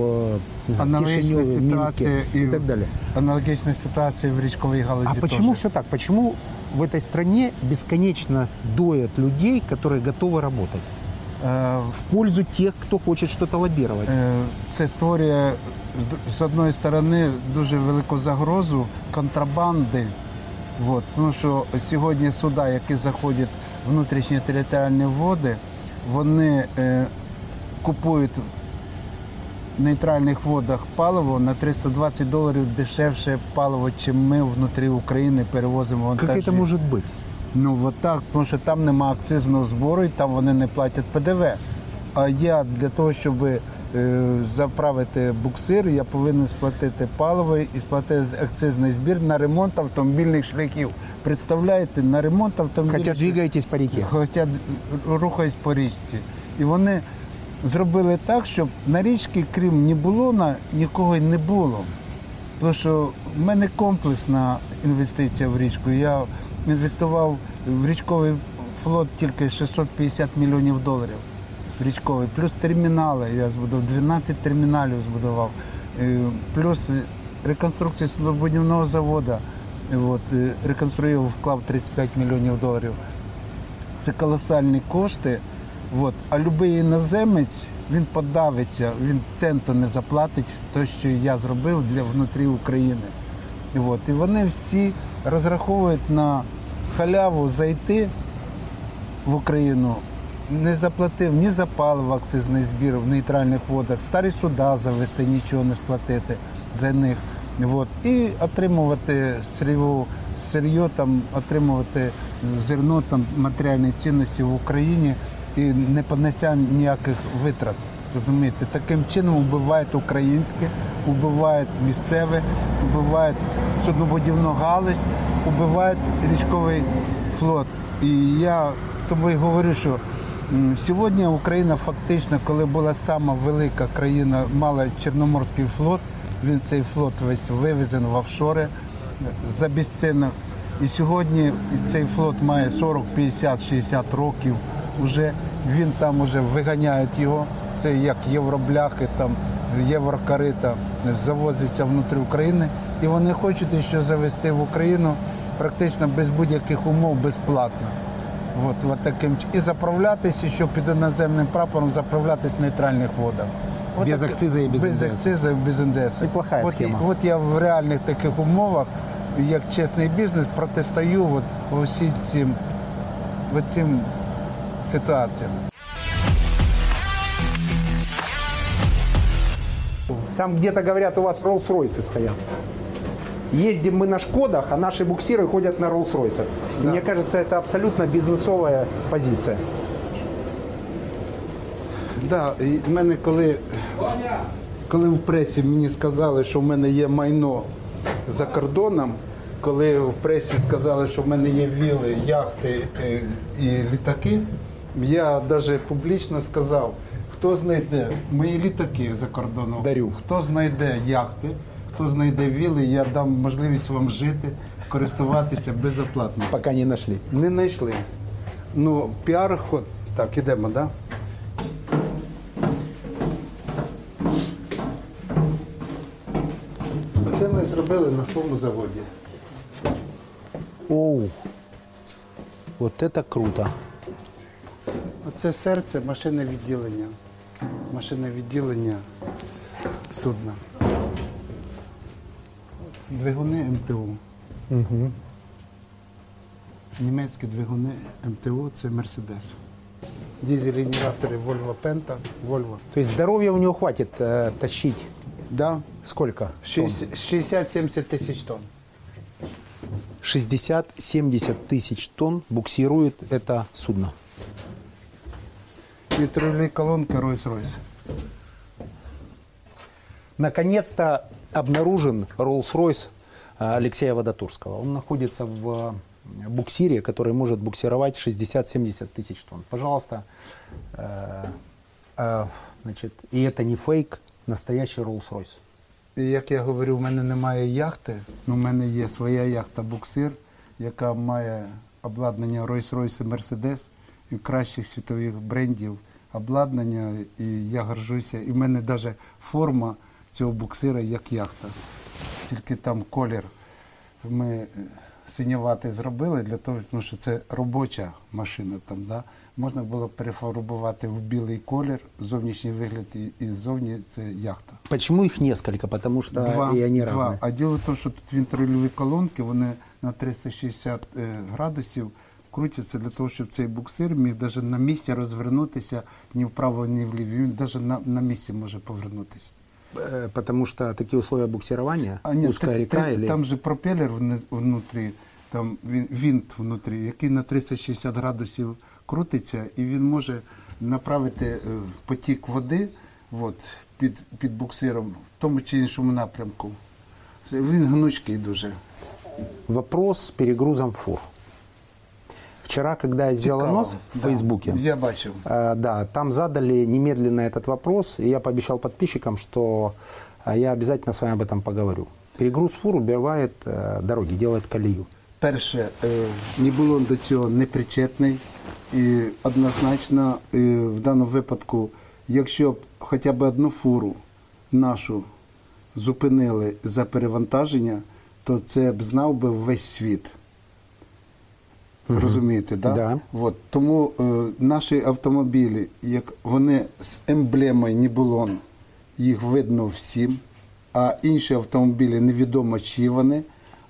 не знаю, в Аналогічна Кишиневе, в ситуація Минске і и так далее. аналогічна ситуація в річковій галузі. А почему теж. все так? Почему в этой стране бесконечно доят людей, которые готовы работать? Е, В пользу тех, кто хочет что-то лоббировать. Е, Це створює з- з одної сторони дуже велику загрозу контрабанди. От. Тому що сьогодні суда, які заходять в внутрішні територіальні води, вони е, купують в нейтральних водах паливо на 320 доларів дешевше паливо, чим ми внутрі України перевозимо вантажі. это может быть? Ну от так, тому що там нема акцизного збору і там вони не платять ПДВ. А я для того, щоб е, заправити буксир, я повинен сплатити паливо і сплатити акцизний збір на ремонт автомобільних шляхів. Представляєте, на ремонт автомобільних Хотя шляхів. двигаетесь по реке. Хоча рухаюсь по річці. І вони зробили так, щоб на річці, крім Нібулона, нікого й не було. Тому що в мене комплексна інвестиція в річку. Я інвестував в річковий флот тільки 650 мільйонів доларів. Річковий, плюс термінали. Я збудував 12 терміналів збудував, Е, плюс реконструкція суднобудівного заводу. От, е, реконструював, вклав 35 мільйонів доларів. Це колосальні кошти. От. А будь-який іноземець він подавиться, він цента не заплатить те, що я зробив для внутрі України. От, і вони всі розраховують на халяву зайти в Україну, не заплатив ні за паливо акцизний збір в нейтральних водах, старі суда завести, нічого не сплатити за них. От. І отримувати сирьо, сирьо там, отримувати зерно, там, матеріальні цінності в Україні і не понеся ніяких витрат. Розумієте, таким чином вбивають українське, вбивають місцеве, вбивають суднобудівну галузь, вбивають річковий флот. І я тому і говорю, що сьогодні Україна фактично, коли була сама велика країна, мала Чорноморський флот, він цей флот весь вивезен в офшори за безцінок. І сьогодні цей флот має 40, 50, 60 років. Уже він там уже виганяють його. Це як євробляхи, там єврокарита завозиться внутрі України. І вони хочуть ще завести в Україну практично без будь-яких умов безплатно. От, от таким і заправлятися, що під іноземним прапором заправлятись в нейтральних водах. От Без акциза і без без акциза і без НДС. Неплохая от, схема. От я в реальних таких умовах, як чесний бізнес, протистаю от усі цим, от цим ситуаціям. Там где-то, говорят, у вас Роллс-Ройсы стоят. Ездим мы на Шкодах, а наши буксиры ходят на Роллс-Ройсах. Мне кажется, это абсолютно бизнесовая позиция. Да, і в мене коли, коли в пресі мені сказали, що в мене є майно за кордоном, коли в пресі сказали, що в мене є віли, яхти е, і літаки, я навіть публічно сказав, хто знайде мої літаки за кордоном, Дарю. хто знайде яхти, хто знайде віли, я дам можливість вам жити, користуватися безоплатно. Пока не нашли. Не знайшли. Ну, піар ход. Так, ідемо, так? Да? Це ми зробили на своєму заводі. Оу, вот это круто. Оце серце машинне відділення. Машинне відділення судна. Двигуни МТУ. Угу. Німецькі двигуни МТУ це Мерседес. Дізель-генератори Volvo Penta, Volvo. То есть здоровья у него хватит э, тащить. Да, Сколько? 60-70 тисяч тонн. 60-70 тысяч тонн буксирует это судно. Вітрові колонки Rolls-Royce. Наконец-то обнаружен Rolls-Royce а, Алексея Водотурского. Он находится в э, буксире, который может буксировать 60-70 тысяч тонн. Пожалуйста. Э, э, значит, и это не фейк, настоящий Rolls-Royce. І як я говорю, в мене немає яхти, але в мене є своя яхта буксир, яка має обладнання Rolls-Royce і Mercedes і Кращих світових брендів обладнання. І я горжуся. І в мене навіть форма цього буксира як яхта. Тільки там колір ми е, синюватий зробили для того, тому що це робоча машина там, да? Можна було перефарбувати в білий колір, зовнішній вигляд і, і ззовні це яхта. Почему их несколько? Потому что Два, и они два. разные. А діло в тому, що тут вінтрольові колонки, вони на 360 е, градусів крутяться для того, щоб цей буксир міг навіть на місці розвернутися ні вправо, ні вліво. Він навіть на, на місці може повернутися. Э, Потому что такие условия буксирования, А ні, узкая река ти- или... там же пропелер внутрі, там винт внутрі, який на 360 градусів крутиться, і він може направити е, потік води от, під, під буксиром в тому чи іншому напрямку. Він гнучкий дуже. Вопрос с перегрузом фур. Вчера, когда я сделал Цікаво. нос в Да, Фейсбуке, Я бачив. э, да, там задали немедленно этот вопрос, и я пообещал подписчикам, что э, я обязательно с вами об этом поговорю. Перегруз фур убивает э, дороги, делает колею. Перше, е, ні було до цього непричетний. І однозначно, е, в даному випадку, якщо б хоча б одну фуру нашу зупинили за перевантаження, то це б знав би весь світ. Розумієте, да? Да. От, тому е, наші автомобілі, як вони з емблемою Нібулон, їх видно всім, а інші автомобілі невідомо чи вони.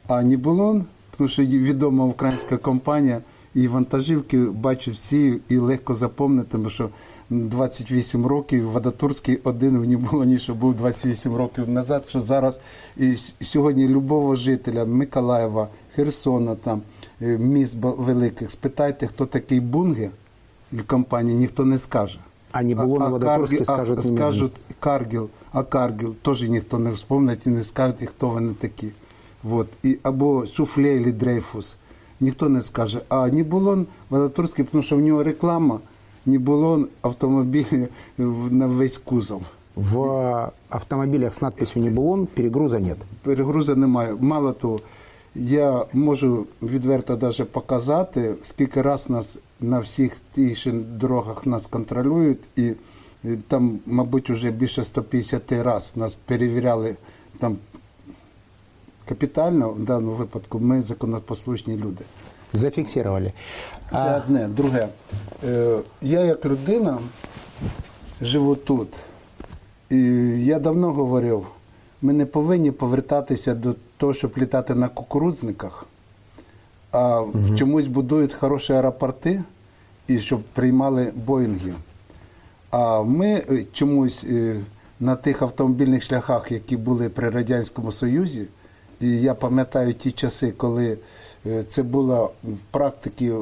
А Нібулон, тому що відома українська компанія, і вантажівки бачать всі і легко запомнити, тому що 28 років Вадатурський один в Нібулоні, що був 28 років назад, що зараз і сьогодні любого жителя Миколаєва, Херсона, там, міст ба- великих, спитайте, хто такий Бунге, і компанії ніхто не скаже. А Нібулон і Вадатурський Каргіл- скажуть а, скажуть Каргіл, а Каргіл теж ніхто не вспомнить і не скаже, і хто вони такі. Вот. І, або Суфле і Дрейфус. Ніхто не скаже. А Нібулон Вадатурський, тому що в нього реклама, Нібулон автомобіль на весь кузов. В автомобилях с надписью «Нибулон» перегруза нет. Перегрузу немає. Мало того, я можу відверто даже показати, скільки раз нас на всіх тих же дорогах нас контролюють, і там, мабуть, вже більше 150 раз нас перевіряли там капітально, в даному випадку ми законопослушні люди. Зафиксировали. Це одне. Друге, е, я як людина живу тут. І я давно говорив, ми не повинні повертатися до того, щоб літати на кукурудзниках, а чомусь будують хороші аеропорти і щоб приймали Боїнги. А ми е, чомусь е, на тих автомобільних шляхах, які були при Радянському Союзі, і я пам'ятаю ті часи, коли е, це було в практиці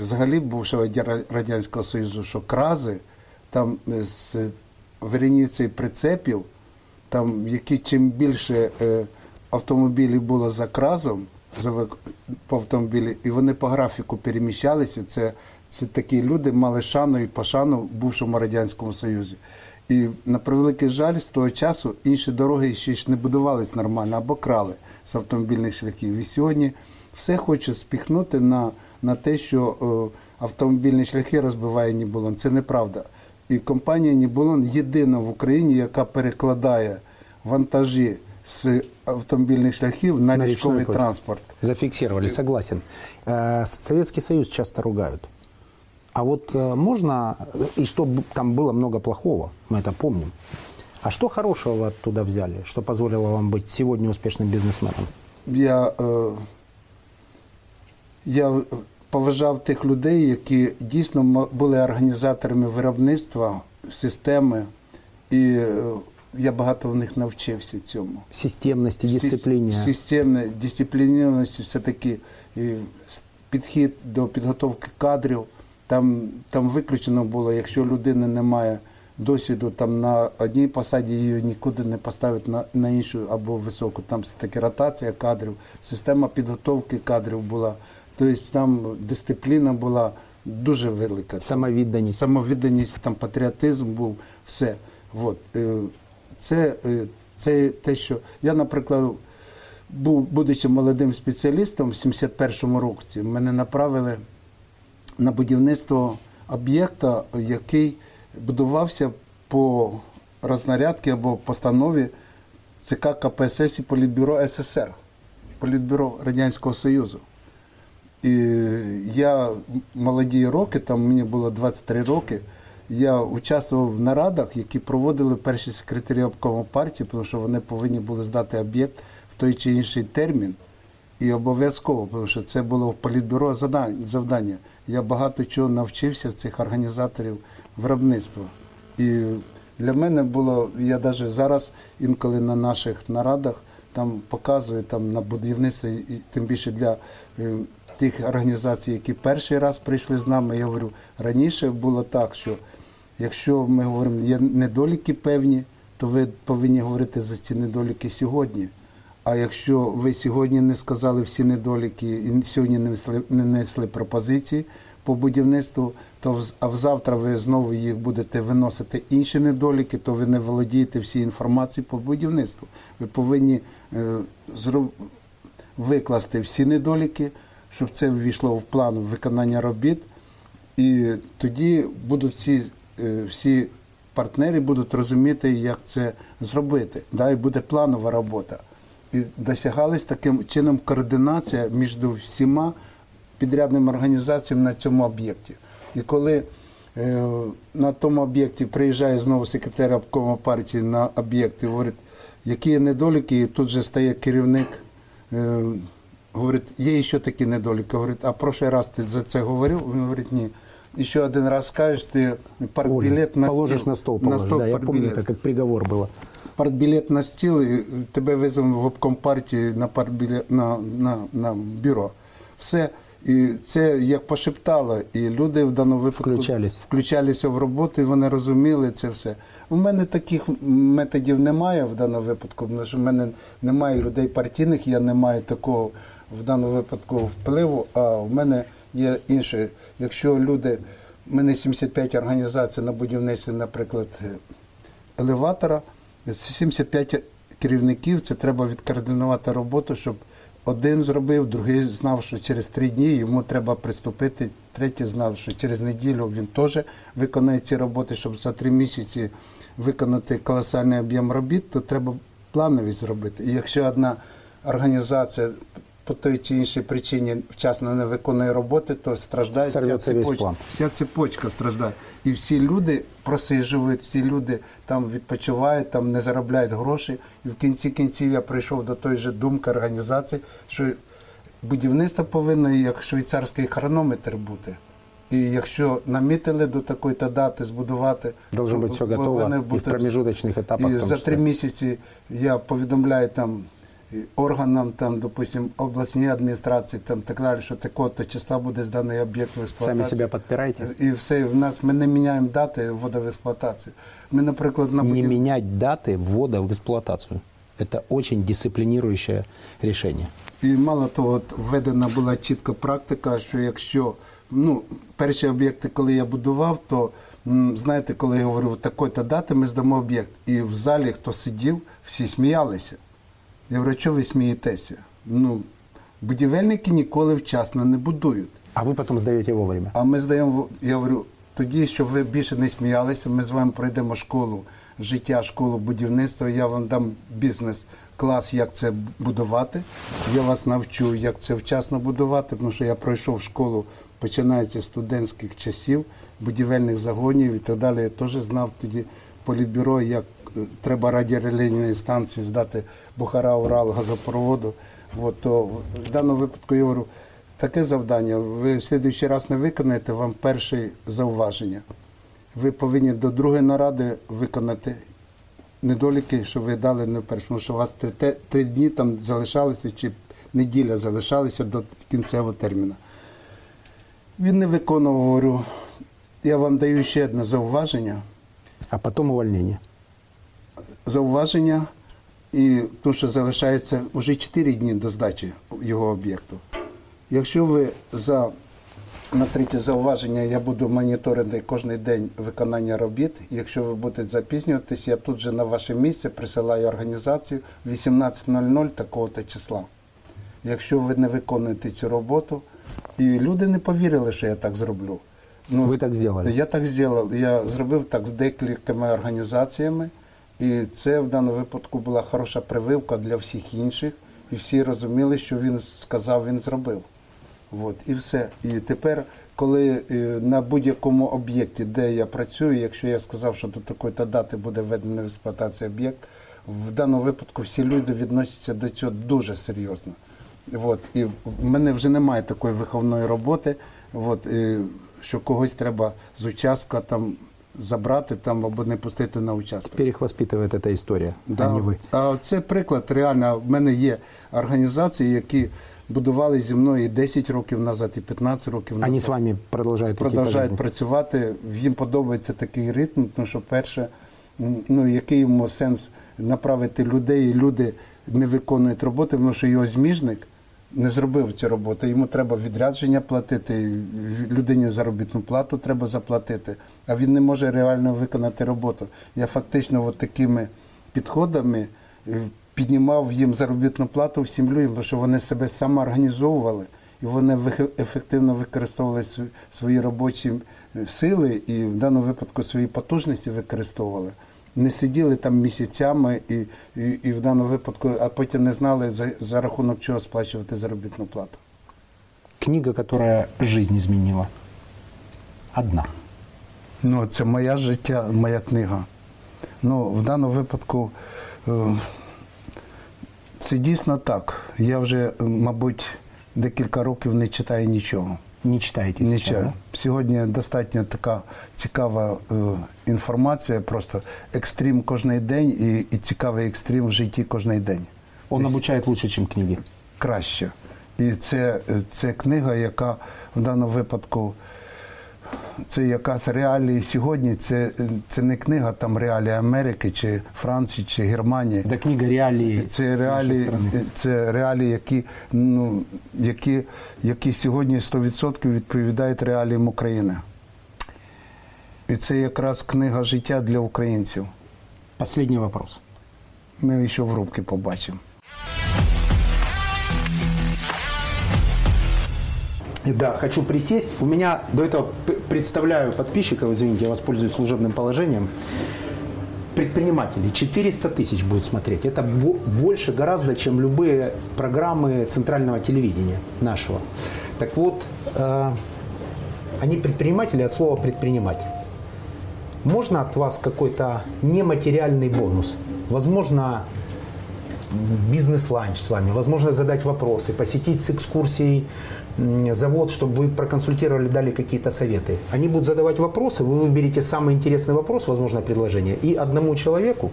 взагалі бувшого Радянського Союзу, що крази там з вереніцею прицепів, там які чим більше автомобілів було за кразом, по автомобілі, і вони по графіку переміщалися. Це, це такі люди мали шану і пошану в бувшому Радянському Союзі. І на превеликий жаль, з того часу інші дороги ще ж не будувались нормально або крали з автомобільних шляхів. І сьогодні все хоче спіхнути на, на те, що е, автомобільні шляхи розбиває Нібулон. Це неправда. І компанія Нібулон єдина в Україні, яка перекладає вантажі з автомобільних шляхів на, На річковий річний путь. транспорт. Зафиксировали, согласен. Э, Советский Союз часто ругают. А вот э, можно, и что б- там было много плохого, мы это помним. А что хорошего вы оттуда взяли, что позволило вам быть сегодня успешным бизнесменом? я, е, я поважав тих людей, які дійсно м- були організаторами виробництва, системи, і е, я багато в них навчився цьому. Системности, Сис- дисциплине. Системне, дисциплінованості, все-таки підхід до підготовки кадрів. Там, там виключено було, якщо людини немає досвіду там на одній посаді, її нікуди не поставити на, на іншу або високу. Там все-таки ротація кадрів, система підготовки кадрів була. Тобто там дисципліна була дуже велика. Самовідданість. Самовідданість, там патріотизм був, все. От. Це, е, це те, що я, наприклад, був, будучи молодим спеціалістом в 71-му році, мене направили на будівництво об'єкта, який будувався по рознарядці або постанові ЦК КПСС і Політбюро СССР, Політбюро Радянського Союзу. І я молоді роки, там мені було 23 роки, я участвував в нарадах, які проводили перші секретарі обкому партії, тому що вони повинні були здати об'єкт в той чи інший термін. І обов'язково, тому що це було в політбюро завдання. Я багато чого навчився в цих організаторів виробництва. І для мене було, я навіть зараз інколи на наших нарадах там показую там на будівництві, і тим більше для е, тих організацій, які перший раз прийшли з нами. Я говорю, раніше було так, що якщо ми говоримо, є недоліки певні, то ви повинні говорити за ці недоліки сьогодні. А якщо ви сьогодні не сказали всі недоліки і сьогодні не несли, не несли пропозиції по будівництву, то а завтра ви знову їх будете виносити інші недоліки, то ви не володієте всі інформацією по будівництву. Ви повинні е, зроб... викласти всі недоліки, щоб це ввійшло в план виконання робіт. І тоді будуть е, всі партнери будуть розуміти, як це зробити. Да, і буде планова робота. І досягалась таким чином координація між всіма підрядними організаціями на цьому об'єкті. І коли е, на тому об'єкті приїжджає знову секретар обкому партії на об'єкт і говорить, які є недоліки, і тут же стає керівник е, говорить, є ще такі недоліки. Говорить, а прошлий раз ти за це говорив? Він говорить, ні. І ще один раз скажеш, ти партбілет на положишь стіл. на стол, положишь. да, я помню, это как приговор было. партбілет на стіл, і тебе веземо в обком партії на партбілет на, на, на бюро. Все. І це як пошептало, і люди в даному випадку Включались. включалися в роботу, і вони розуміли це все. У мене таких методів немає в даному випадку, тому що в мене немає людей партійних, я не маю такого в даному випадку впливу, а в мене є інше. Якщо люди, в мене 75 організацій на будівництві, наприклад, елеватора, 75 керівників, це треба відкоординувати роботу, щоб один зробив, другий знав, що через три дні йому треба приступити, третій знав, що через неділю він теж виконає ці роботи, щоб за три місяці виконати колосальний об'єм робіт, то треба плановість зробити. І якщо одна організація по той чи іншій причині вчасно не виконує роботи, то страждає вся цепочка. Вся цепочка страждає. І всі люди просижують, всі люди там відпочивають, там не заробляють гроші. І в кінці кінців я прийшов до тої же думки організації, що будівництво повинно як швейцарський хронометр бути. І якщо намітили до такої то дати збудувати, Должно бути все готово і в бути- промежуточних етапах І за три місяці я повідомляю там органам, там, допустим, обласній адміністрації, там так далі, що такого-то числа буде зданий об'єкт в експлуатацію. Сами себя подпираете? І все, в нас ми не міняємо дати вводу в експлуатацію. Ми, наприклад, на Не будів- менять даты ввода в эксплуатацию. Это очень дисциплинирующее решение. І мало того, от введена була чітка практика, що якщо ну, перші об'єкти, коли я будував, то м, знаєте, коли я говорив, такої-то дати ми здамо об'єкт. І в залі, хто сидів, всі сміялися. Я говорю, що ви смієтеся? Ну, будівельники ніколи вчасно не будують. А вы потом сдаете вовремя. А ми здаємо, я говорю, тоді, щоб ви більше не сміялися, ми з вами пройдемо школу життя, школу будівництва. Я вам дам бізнес клас, як це будувати. Я вас навчу, як це вчасно будувати, тому що я пройшов школу, починаючи з студентських часів, будівельних загонів і так далі. Я теж знав тоді політбюро, як треба радіорелейної станції здати Бухара, Урал, газопроводу. От, то в даному випадку я говорю, таке завдання. Ви в слідуючий раз не виконаєте, вам перше зауваження. Ви повинні до другої наради виконати недоліки, що ви дали не перше, тому що у вас три, три дні там залишалися чи неділя залишалися до кінцевого терміну. Він не виконував, говорю. Я вам даю ще одне зауваження. А потом увольнение. Зауваження, і тому що залишається вже 4 дні до здачі його об'єкту. Якщо ви за на третє зауваження я буду моніторити кожен день виконання робіт. Якщо ви будете запізнюватись, я тут же на ваше місце присилаю організацію 18.00 такого-то числа. Якщо ви не виконуєте цю роботу, і люди не повірили, що я так зроблю. Ну, Ви так зробили? Я так зробив. Я зробив так з декількома організаціями, і це в даному випадку була хороша прививка для всіх інших. І всі розуміли, що він сказав, він зробив. От, і все. І тепер, коли е, на будь-якому об'єкті, де я працюю, якщо я сказав, що до такої-то дати буде введений в експлуатацію об'єкт, в даному випадку всі люди відносяться до цього дуже серйозно. От, і в мене вже немає такої виховної роботи, от, і, що когось треба з участка там забрати там, або не пустити на участок. Теперь их воспитывает эта история, а не вы. А це приклад реально. В мене є організації, які будували зі мною і 10 років назад, і 15 років назад. Они с вами продолжают идти по продовжують жизни. працювати. Їм подобається такий ритм, тому що перше, м, ну який йому сенс направити людей, і люди не виконують роботи, тому що його зміжник не зробив цю роботу. Йому треба відрядження платити, людині заробітну плату треба заплатити, а він не може реально виконати роботу. Я фактично от такими підходами е, піднімав їм заробітну плату всім людям, бо що вони себе самоорганізовували. І вони ефективно використовували свої робочі е, сили і в даному випадку свої потужності використовували. Не сиділи там місяцями і, і, і в даному випадку, а потім не знали за, за рахунок чого сплачувати заробітну плату. Книга, которая жизнь изменила. Одна. Ну, це моя життя, моя книга. Ну, в даному випадку е, це дійсно так. Я вже, мабуть, декілька років не читаю нічого. Не читаєте? Не читаю. да? Сьогодні достатньо така цікава е, інформація, просто екстрім кожний день і, і цікавий екстрім в житті кожний день. Он Десь краще, ніж чем книги. краще. І це, це книга, яка в даному випадку це якась реалії сьогодні. Це, це не книга там реалії Америки чи Франції чи Германії. Это книга реалии. Це реалії, це реалії, які, ну, які, які сьогодні 100% відповідають реаліям України. І це якраз книга життя для українців. Последний вопрос. Ми ще в рубки побачимо. Да, хочу присесть. У меня до этого представляю подписчиков, извините, я воспользуюсь служебным положением. Предпринимателей 400 тысяч будет смотреть. Это бо- больше гораздо, чем любые программы центрального телевидения нашего. Так вот, э, они предприниматели от слова предприниматель. Можно от вас какой-то нематериальный бонус? Возможно, бизнес-ланч с вами, возможность задать вопросы, посетить с экскурсией завод, чтобы вы проконсультировали, дали какие-то советы. Они будут задавать вопросы, вы выберете самый интересный вопрос, возможно, предложение, и одному человеку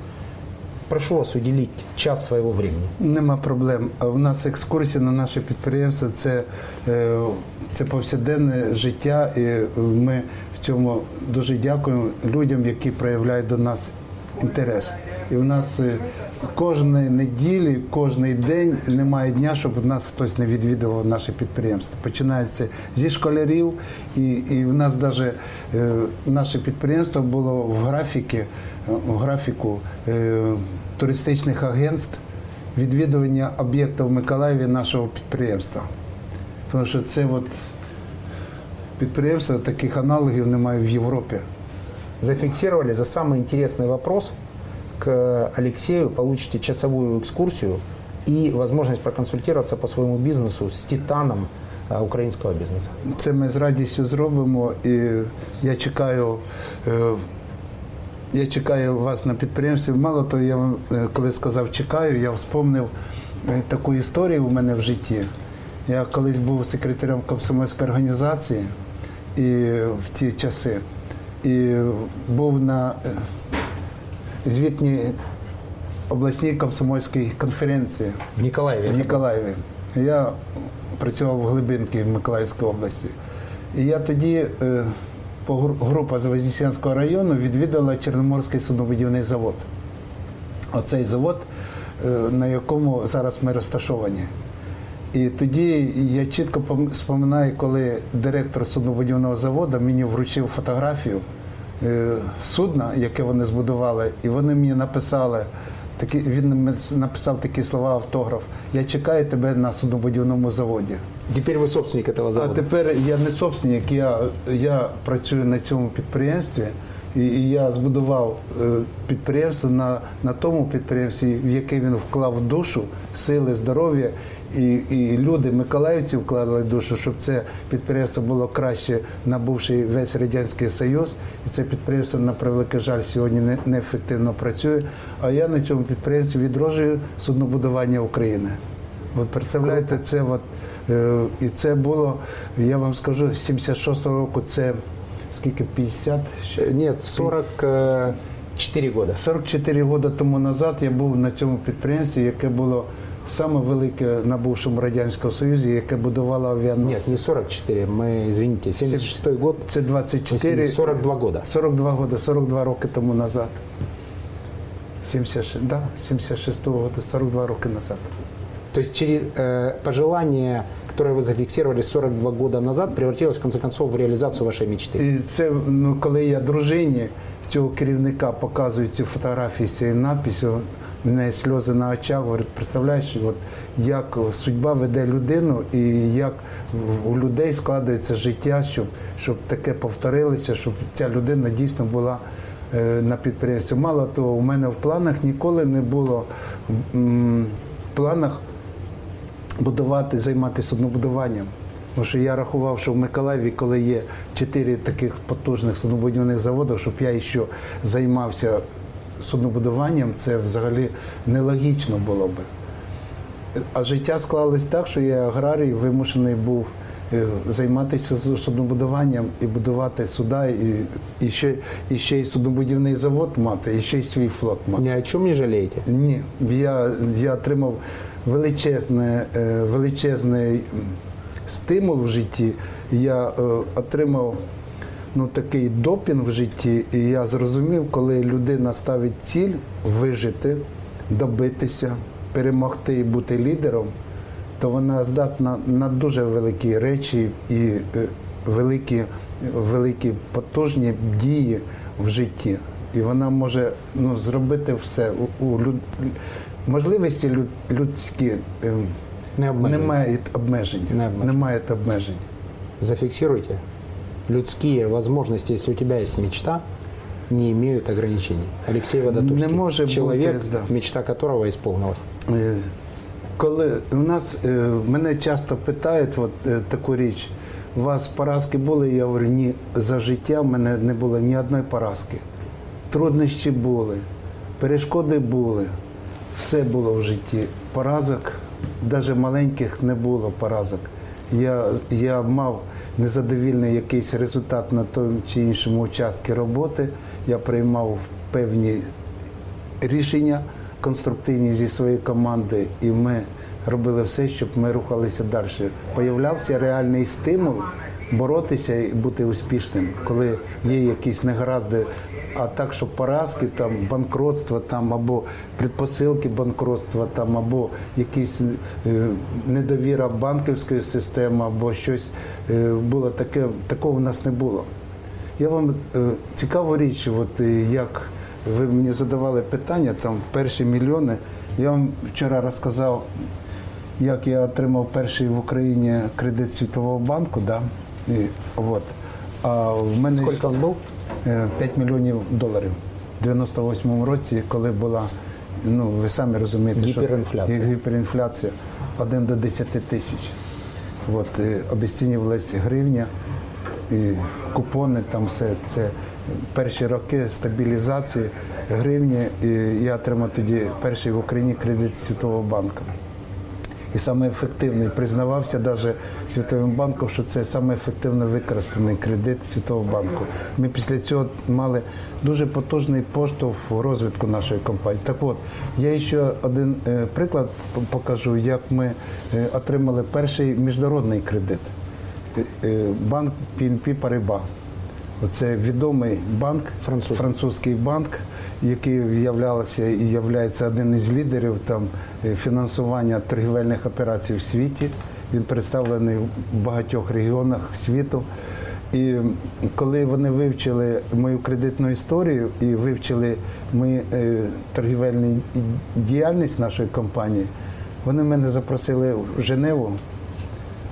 прошу вас уделить час своего времени. Нема проблем. А В нас екскурсія на наше підприємство це, е, це повсякденне життя, і е, ми в цьому дуже дякуємо людям, які проявляють до нас інтерес. І в нас е, кожної неділі, кожний день немає дня, щоб нас хтось не відвідував наше підприємство. Починається зі школярів, і, і в нас навіть наше підприємство було в графіки, е, в графіку е, туристичних агентств відвідування об'єктів в Миколаєві нашого підприємства. Тому що це от підприємство, таких аналогів немає в Європі. Зафиксировали за самый интересный вопрос к Алексею, получите часовую экскурсию и возможность проконсультироваться по своему бизнесу с титаном а, украинского бизнеса. Це ми з радістю зробимо. І я чекаю, е, я чекаю вас на підприємстві. Мало того, я вам, е, коли сказав чекаю, я вспомнив е, таку історію у мене в житті. Я колись був секретарем комсомольської організації і в ті часи. І був на звітній обласній комсомольській конференції В Николаеве. в Ніколаєві. Я працював в Глибинці в Миколаївській області. І я тоді, е, група з Вознесенського району відвідала Чорноморський суднобудівний завод. Оцей завод, е, на якому зараз ми розташовані. І тоді я чітко пам- споминаю, коли директор суднобудівного заводу мені вручив фотографію судна, яке вони збудували, і вони мені написали. Такі, він написав такі слова автограф. Я чекаю тебе на суднобудівному заводі. Теперь вы собственник этого А тепер я не собственник, я, я працюю на цьому підприємстві, і, і я збудував е, підприємство на, на тому підприємстві, в яке він вклав душу, сили, здоров'я, і, і люди, миколаївці вкладали душу, щоб це підприємство було краще, набувши весь радянський союз. І це підприємство, на превеликий жаль, сьогодні не, неефективно працює. А я на цьому підприємстві відроджую суднобудування України. От представляєте, це от, е, і це було, я вам скажу, з 76-го року це скільки 50? Э, Нет, 44 года. 44 роки тому назад я був на цьому підприємстві, яке було саме велике на бувшому Радянському Союзі, яке будувало авіаносці. Нет, не 44, мы, извините, 76 год, Це 24, 42 года. 42 года, 42 роки тому назад. 76, да, 76 року, 42 роки назад. То есть через э, пожелание, которое вы зафиксировали 42 года назад, превратилось в конце концов в реализацию вашей мечты. І це ну, коли я дружині цього керівника показую цю фотографію з цією надписю, в неї сльози на очах, говорить, представляєш, от як судьба веде людину і як у людей складається життя, щоб, щоб таке повторилося, щоб ця людина дійсно була е, на підприємстві. Мало того, у мене в планах ніколи не було в планах будувати, займатися суднобудуванням. Тому що я рахував, що в Миколаєві, коли є чотири таких потужних суднобудівних заводи, щоб я ще займався суднобудуванням, це взагалі нелогічно було би. А життя склалось так, що я аграрій вимушений був е, займатися суднобудуванням і будувати суда, і, і, ще, і ще й суднобудівний завод мати, і ще й свій флот мати. Ни о чем не жалеете? Ні, я, я отримав величезне, е, величезний стимул в житті. Я е, отримав ну, такий допінг в житті, і я зрозумів, коли людина ставить ціль вижити, добитися, перемогти і бути лідером, то вона здатна на дуже великі речі і е, великі, великі потужні дії в житті. І вона може ну, зробити все. У, у люд... Можливості люд... людські е, Не обмежені. немає обмежень. Не обмежені. Немає обмежень. Зафиксируйте. Людские возможности, если у тебя есть мечта, не имеют ограничений. Алексей Водотурский. Не може человек, бути, да. мечта которого исполнилась. Е, Коли у нас е, мене часто питають от, е, таку річ, у вас поразки були? Я говорю, ні, за життя в мене не було ні одної поразки. Труднощі були, перешкоди були, все було в житті. Поразок, навіть маленьких не було поразок. Я, я мав незадовільний якийсь результат на тому чи іншому участку роботи. Я приймав певні рішення конструктивні зі своєї команди, і ми робили все, щоб ми рухалися далі. Появлявся реальний стимул боротися і бути успішним, коли є якісь негаразди. А так, що поразки, там банкротство, там або предпосилки банкротства, там або якісь е, недовіра банківської системи, або щось е, було таке, такого в нас не було. Я вам е, цікаву річ, от е, як ви мені задавали питання, там перші мільйони. Я вам вчора розказав, як я отримав перший в Україні кредит Світового банку. Да? І, от. А в мене Сколько он был? Е, 5 мільйонів доларів в 98-му році, коли була, ну ви самі розумієте, Гіперінфляція. що гіперінфляція 1 до 10 тисяч. От, е, обесцінювалась гривня, і купони, там все це перші роки стабілізації гривні. І я отримав тоді перший в Україні кредит Світового банку. І саме ефективний признавався навіть Світовим банком, що це саме ефективно використаний кредит Світового банку. Ми після цього мали дуже потужний поштовх в розвитку нашої компанії. Так от, я ще один е, приклад покажу, як ми е, отримали перший міжнародний кредит. Е, Банк PNP Paribas. Оце відомий банк, Француз. французький банк, який являвся і є один із лідерів там е, фінансування торгівельних операцій в світі. Він представлений в багатьох регіонах світу. І коли вони вивчили мою кредитну історію і вивчили мою е, торгівельну діяльність нашої компанії, вони мене запросили в Женеву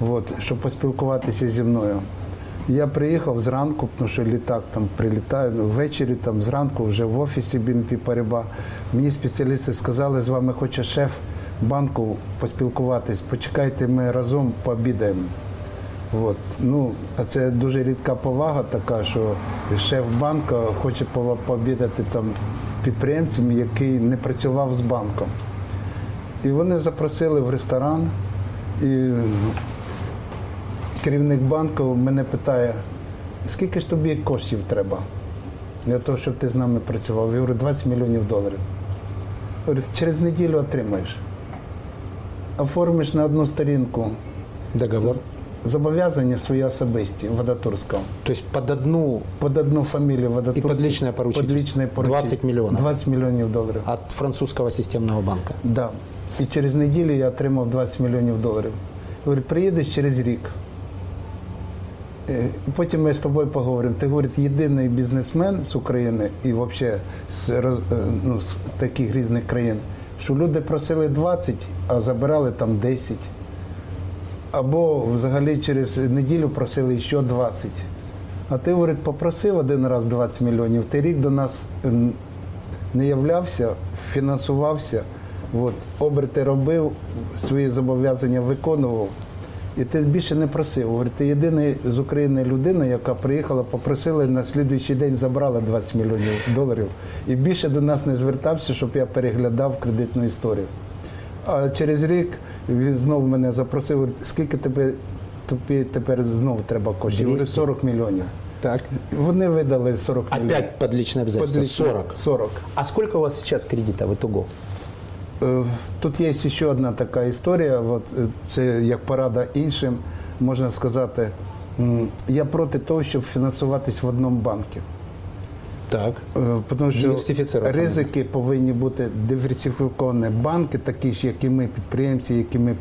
от, щоб поспілкуватися зі мною. Я приїхав зранку, тому що літак там прилітає, ну, ввечері там зранку вже в офісі BNP Paribas. Мені спеціалісти сказали, з вами хоче шеф банку поспілкуватись. Почекайте, ми разом пообідаємо. От. Ну, а це дуже рідка повага така, що шеф банку хоче по- пообідати там підприємцем, який не працював з банком. І вони запросили в ресторан. І керівник банку мене питає, скільки ж тобі коштів треба для того, щоб ти з нами працював? Я говорю, 20 мільйонів доларів. Говорить, через неділю отримаєш. Оформиш на одну сторінку Договор. зобов'язання свої особисті Водотурського. То есть под одну Под одну фамілію Водотурського. І під лічне поручительство. Під лічне 20 мільйонів. 20 мільйонів доларів. от французского системного банка. Да. І через неділю я отримав 20 мільйонів доларів. Говорить, приїдеш через рік. Е, Потім ми з тобою поговоримо. Ти говорить, єдиний бізнесмен з України і взагалі з, е, ну, з таких різних країн, що люди просили 20, а забирали там 10. Або взагалі через неділю просили ще 20. А ти, говорить, попросив один раз 20 мільйонів, ти рік до нас не являвся, фінансувався, от, оберти робив, свої зобов'язання виконував. І ти більше не просив. Говорить, ти єдина з України людина, яка приїхала, попросила і на слідуючий день забрала 20 мільйонів доларів. І більше до нас не звертався, щоб я переглядав кредитну історію. А через рік він знову мене запросив, говорить, скільки тебе тобі тепер знову треба коштів? Я говорю, 40 мільйонів. Так. Вони видали 40 мільйонів. Опять под личное обязательство. 40. 40. А сколько у вас сейчас кредитов итого? Е, Тут є ще одна така історія. От е, це як порада іншим, можна сказати. Я проти того, щоб фінансуватись в одному банку. Так. Е, Тому що ризики повинні бути диверсифіковані банки, такі ж, як і ми, підприємці, як і ми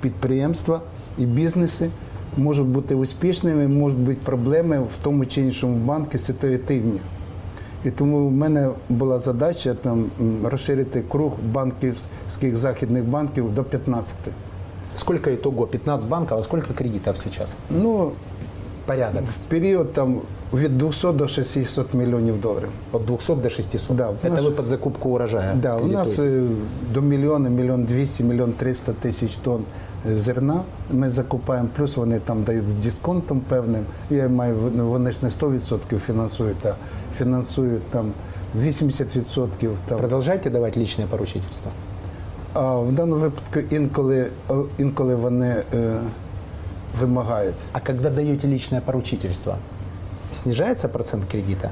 підприємства і бізнеси. Можуть бути успішними, можуть бути проблеми в тому чи іншому банку ситуативні. І тому в мене була задача там розширити круг банківських західних банків до 15. Сколько итого? 15 банков, а сколько кредитов сейчас? Ну, Порядок. в період там від 200 до 600 мільйонів доларів. От 200 до 600. Да, Это нас- вы под закупку урожая Да, у нас е, до мільйона, мільйон двісті, мільйон триста тисяч тонн зерна ми закупаємо, плюс вони там дають з дисконтом певним. Я маю ну, вони ж не 100% фінансують, а фінансують там 80%. Там. Продолжайте давать личное поручительство. А в даному випадку інколи, інколи вони е, вимагають. А когда даете личное поручительство, снижается процент кредита?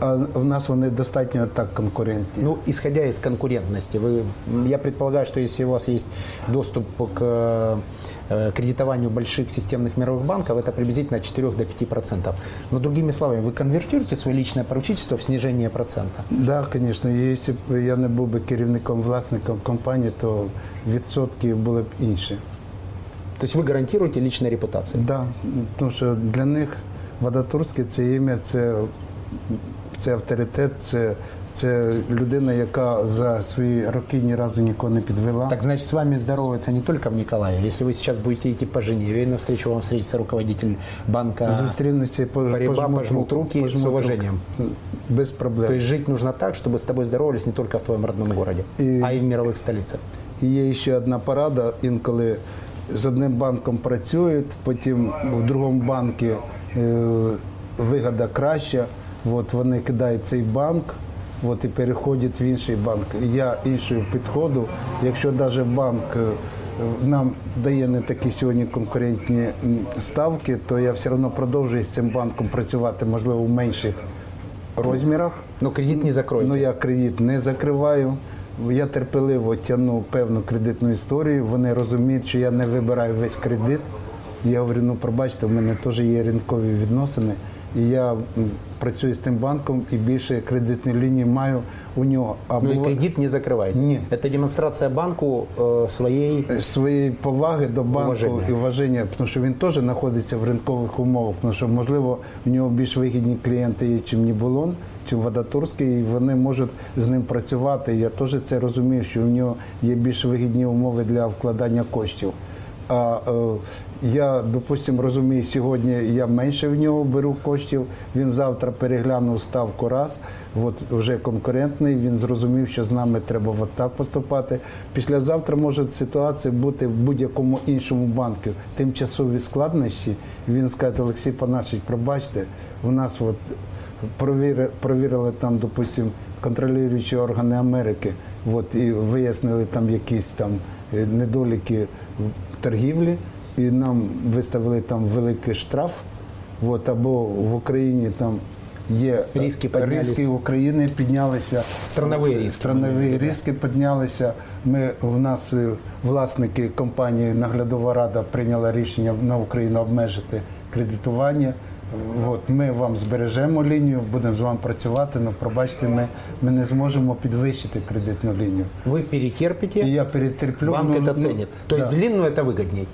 А в нас вони достатньо так конкурентні. Ну, исходя из конкурентности, вы, м, я предполагаю, что если у вас есть доступ к э, кредитованию больших системных мировых банков, это приблизительно от 4 до 5 процентов. Но другими словами, вы конвертируете свое личное поручительство в снижение процента. Да, звісно. Якщо б я не був би керівником, власником компанії, то відсотки були б інші. То есть вы гарантируете личной репутацией. Да, тому що для них Вадатурський це ім'я, це, це авторитет, це, це людина, яка за свої роки ні разу нікого не підвела. Так значит, с вами здоровается не только в Николаеве. Если вы сейчас будете идти по Женеве, и навстречу вам встретится руководитель банка, Зустрінуться і пож- Погреба, пожмуть пожмут руку, руки с пожмуть уважением. руку. Без проблем. то есть жить нужно так, чтобы с тобой здоровались не только в твоем родном городе, И- а и в мировых столицах. І є ще одна порада. Інколи з одним банком працюють, потім в другому банку е, вигода краща. От вони кидають цей банк. От і переходять в інший банк. Я іншою підходу. Якщо навіть банк е, нам дає не такі сьогодні конкурентні ставки, то я все одно продовжую з цим банком працювати, можливо, в менших розмірах. Но кредит не закроете. Ну я кредит не закриваю. Я терпеливо тягну певну кредитну історію. Вони розуміють, що я не вибираю весь кредит. Я говорю, ну пробачте, в мене теж є ринкові відносини. І я м, працюю з тим банком і більше кредитної лінії маю у нього. А Ну и бува- кредит не закрываете. Не. Это демонстрация банку э, своей своєї поваги до банку Уваження. і вваження, тому що він теж знаходиться в ринкових умовах, тому що можливо у нього більш вигідні клієнти є, чим Нібулон, чим Вадатурський, і вони можуть з ним працювати. Я теж це розумію, що в нього є більш вигідні умови для вкладання коштів. А е, я, допустимо, розумію, сьогодні я менше в нього беру коштів. Він завтра переглянув ставку раз, от вже конкурентний. Він зрозумів, що з нами треба от так поступати. Післязавтра може ситуація бути в будь-якому іншому банку. Тимчасові складнощі. Він скаже, Олексій Панасович, пробачте, у нас от провіри, провірили там, допустимо, контролюючі органи Америки, от, і вияснили там якісь там е, недоліки в торгівлі, і нам виставили там великий штраф. От, або в Україні там є Різки піднялись. різки України піднялися. Странові різки. Странові різки піднялися. Ми в нас е, власники компанії Наглядова рада прийняла рішення на Україну обмежити кредитування. От ми вам збережемо лінію, будемо з вами працювати. але пробачте, ми, ми не зможемо підвищити кредитну лінію. вы перетерпите, І я перетерплю. банк ну, это ну, ценит. То да. есть длинную это выгодней.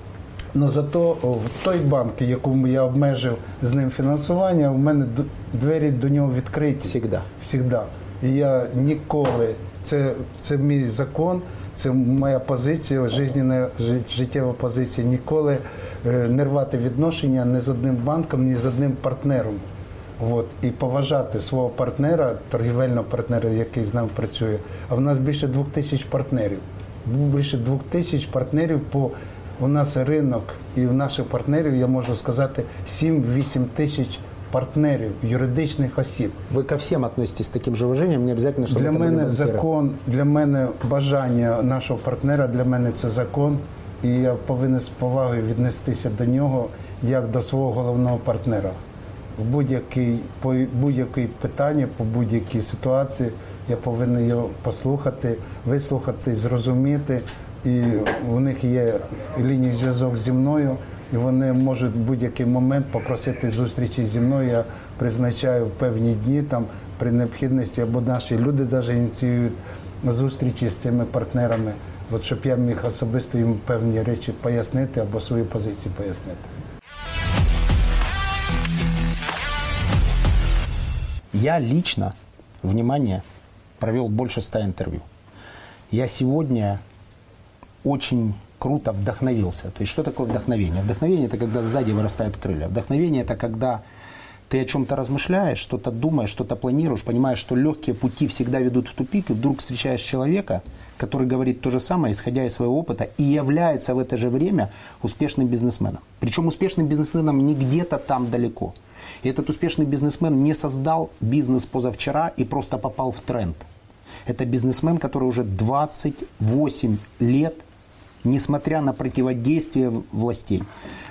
Ну зато о, в той банк, якому я обмежив з ним фінансування, у мене д- двері до нього відкриті. Всегда. Всегда. І я ніколи, це, це мій закон, це моя позиція, жизненна життєва позиція. Ніколи е, не рвати відношення ні з одним банком, ні з одним партнером. От, і поважати свого партнера, торгівельного партнера, який з нами працює. А в нас більше двох тисяч партнерів. Більше двох тисяч партнерів по у нас ринок і в наших партнерів, я можу сказати, 7-8 тисяч партнерів, юридичних осіб. Вы ко всем относитесь с таким же уважением, не обязательно, чтобы Для это были мене банкиры. закон, для мене бажання нашого партнера, для мене це закон, і я повинен з повагою віднестися до нього як до свого головного партнера. В будь-якій по будь-якій питанні, по будь-якій ситуації я повинен його послухати, вислухати, зрозуміти. І у них є ліній зв'язок зі мною, і вони можуть в будь-який момент попросити зустрічі зі мною. Я призначаю в певні дні там при необхідності, або наші люди навіть ініціюють зустрічі з цими партнерами, от щоб я міг особисто їм певні речі пояснити або свою позицію пояснити. Я лично, внимание, провел больше ста интервью. Я сегодня очень круто вдохновился. То есть что такое вдохновение? Вдохновение это когда сзади вырастают крылья. Вдохновение это когда ты о чем-то размышляешь, что-то думаешь, что-то планируешь, понимаешь, что легкие пути всегда ведут в тупик, и вдруг встречаешь человека, который говорит то же самое, исходя из своего опыта, и является в это же время успешным бизнесменом. Причем успешным бизнесменом не где-то там далеко. И этот успешный бизнесмен не создал бизнес позавчера и просто попал в тренд. Это бизнесмен, который уже 28 лет, несмотря на противодействие властей,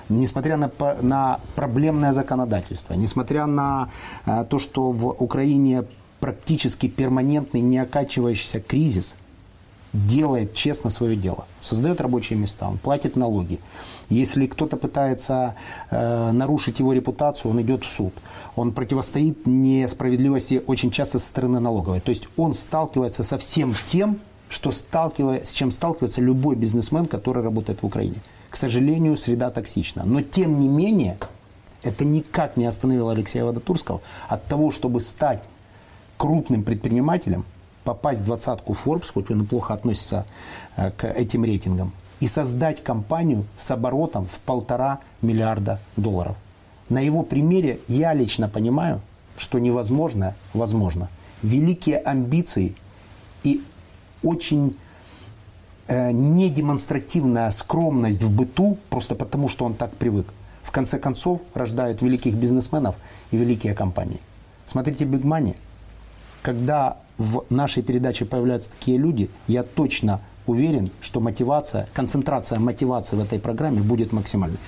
несмотря на, на проблемное законодательство, несмотря на э, то, что в Украине практически перманентный неокачивающийся кризис, делает честно свое дело, создает рабочие места, он платит налоги. Если кто-то пытается э, нарушить его репутацию, он идет в суд. Он противостоит несправедливости очень часто со стороны налоговой. То есть он сталкивается со всем тем, что сталкивая, с чем сталкивается любой бизнесмен, который работает в Украине. К сожалению, среда токсична. Но тем не менее, это никак не остановило Алексея Водотурского от того, чтобы стать крупным предпринимателем, попасть в двадцатку Forbes, хоть он и плохо относится э, к этим рейтингам, и создать компанию с оборотом в полтора миллиарда долларов. На его примере я лично понимаю, что невозможно, возможно. Великие амбиции и очень э, недемонстративная скромность в быту, просто потому что он так привык, в конце концов рождают великих бизнесменов и великие компании. Смотрите Big Money. Когда в нашей передаче появляются такие люди, я точно уверен, что мотивация, концентрация мотивации в этой программе будет максимальной.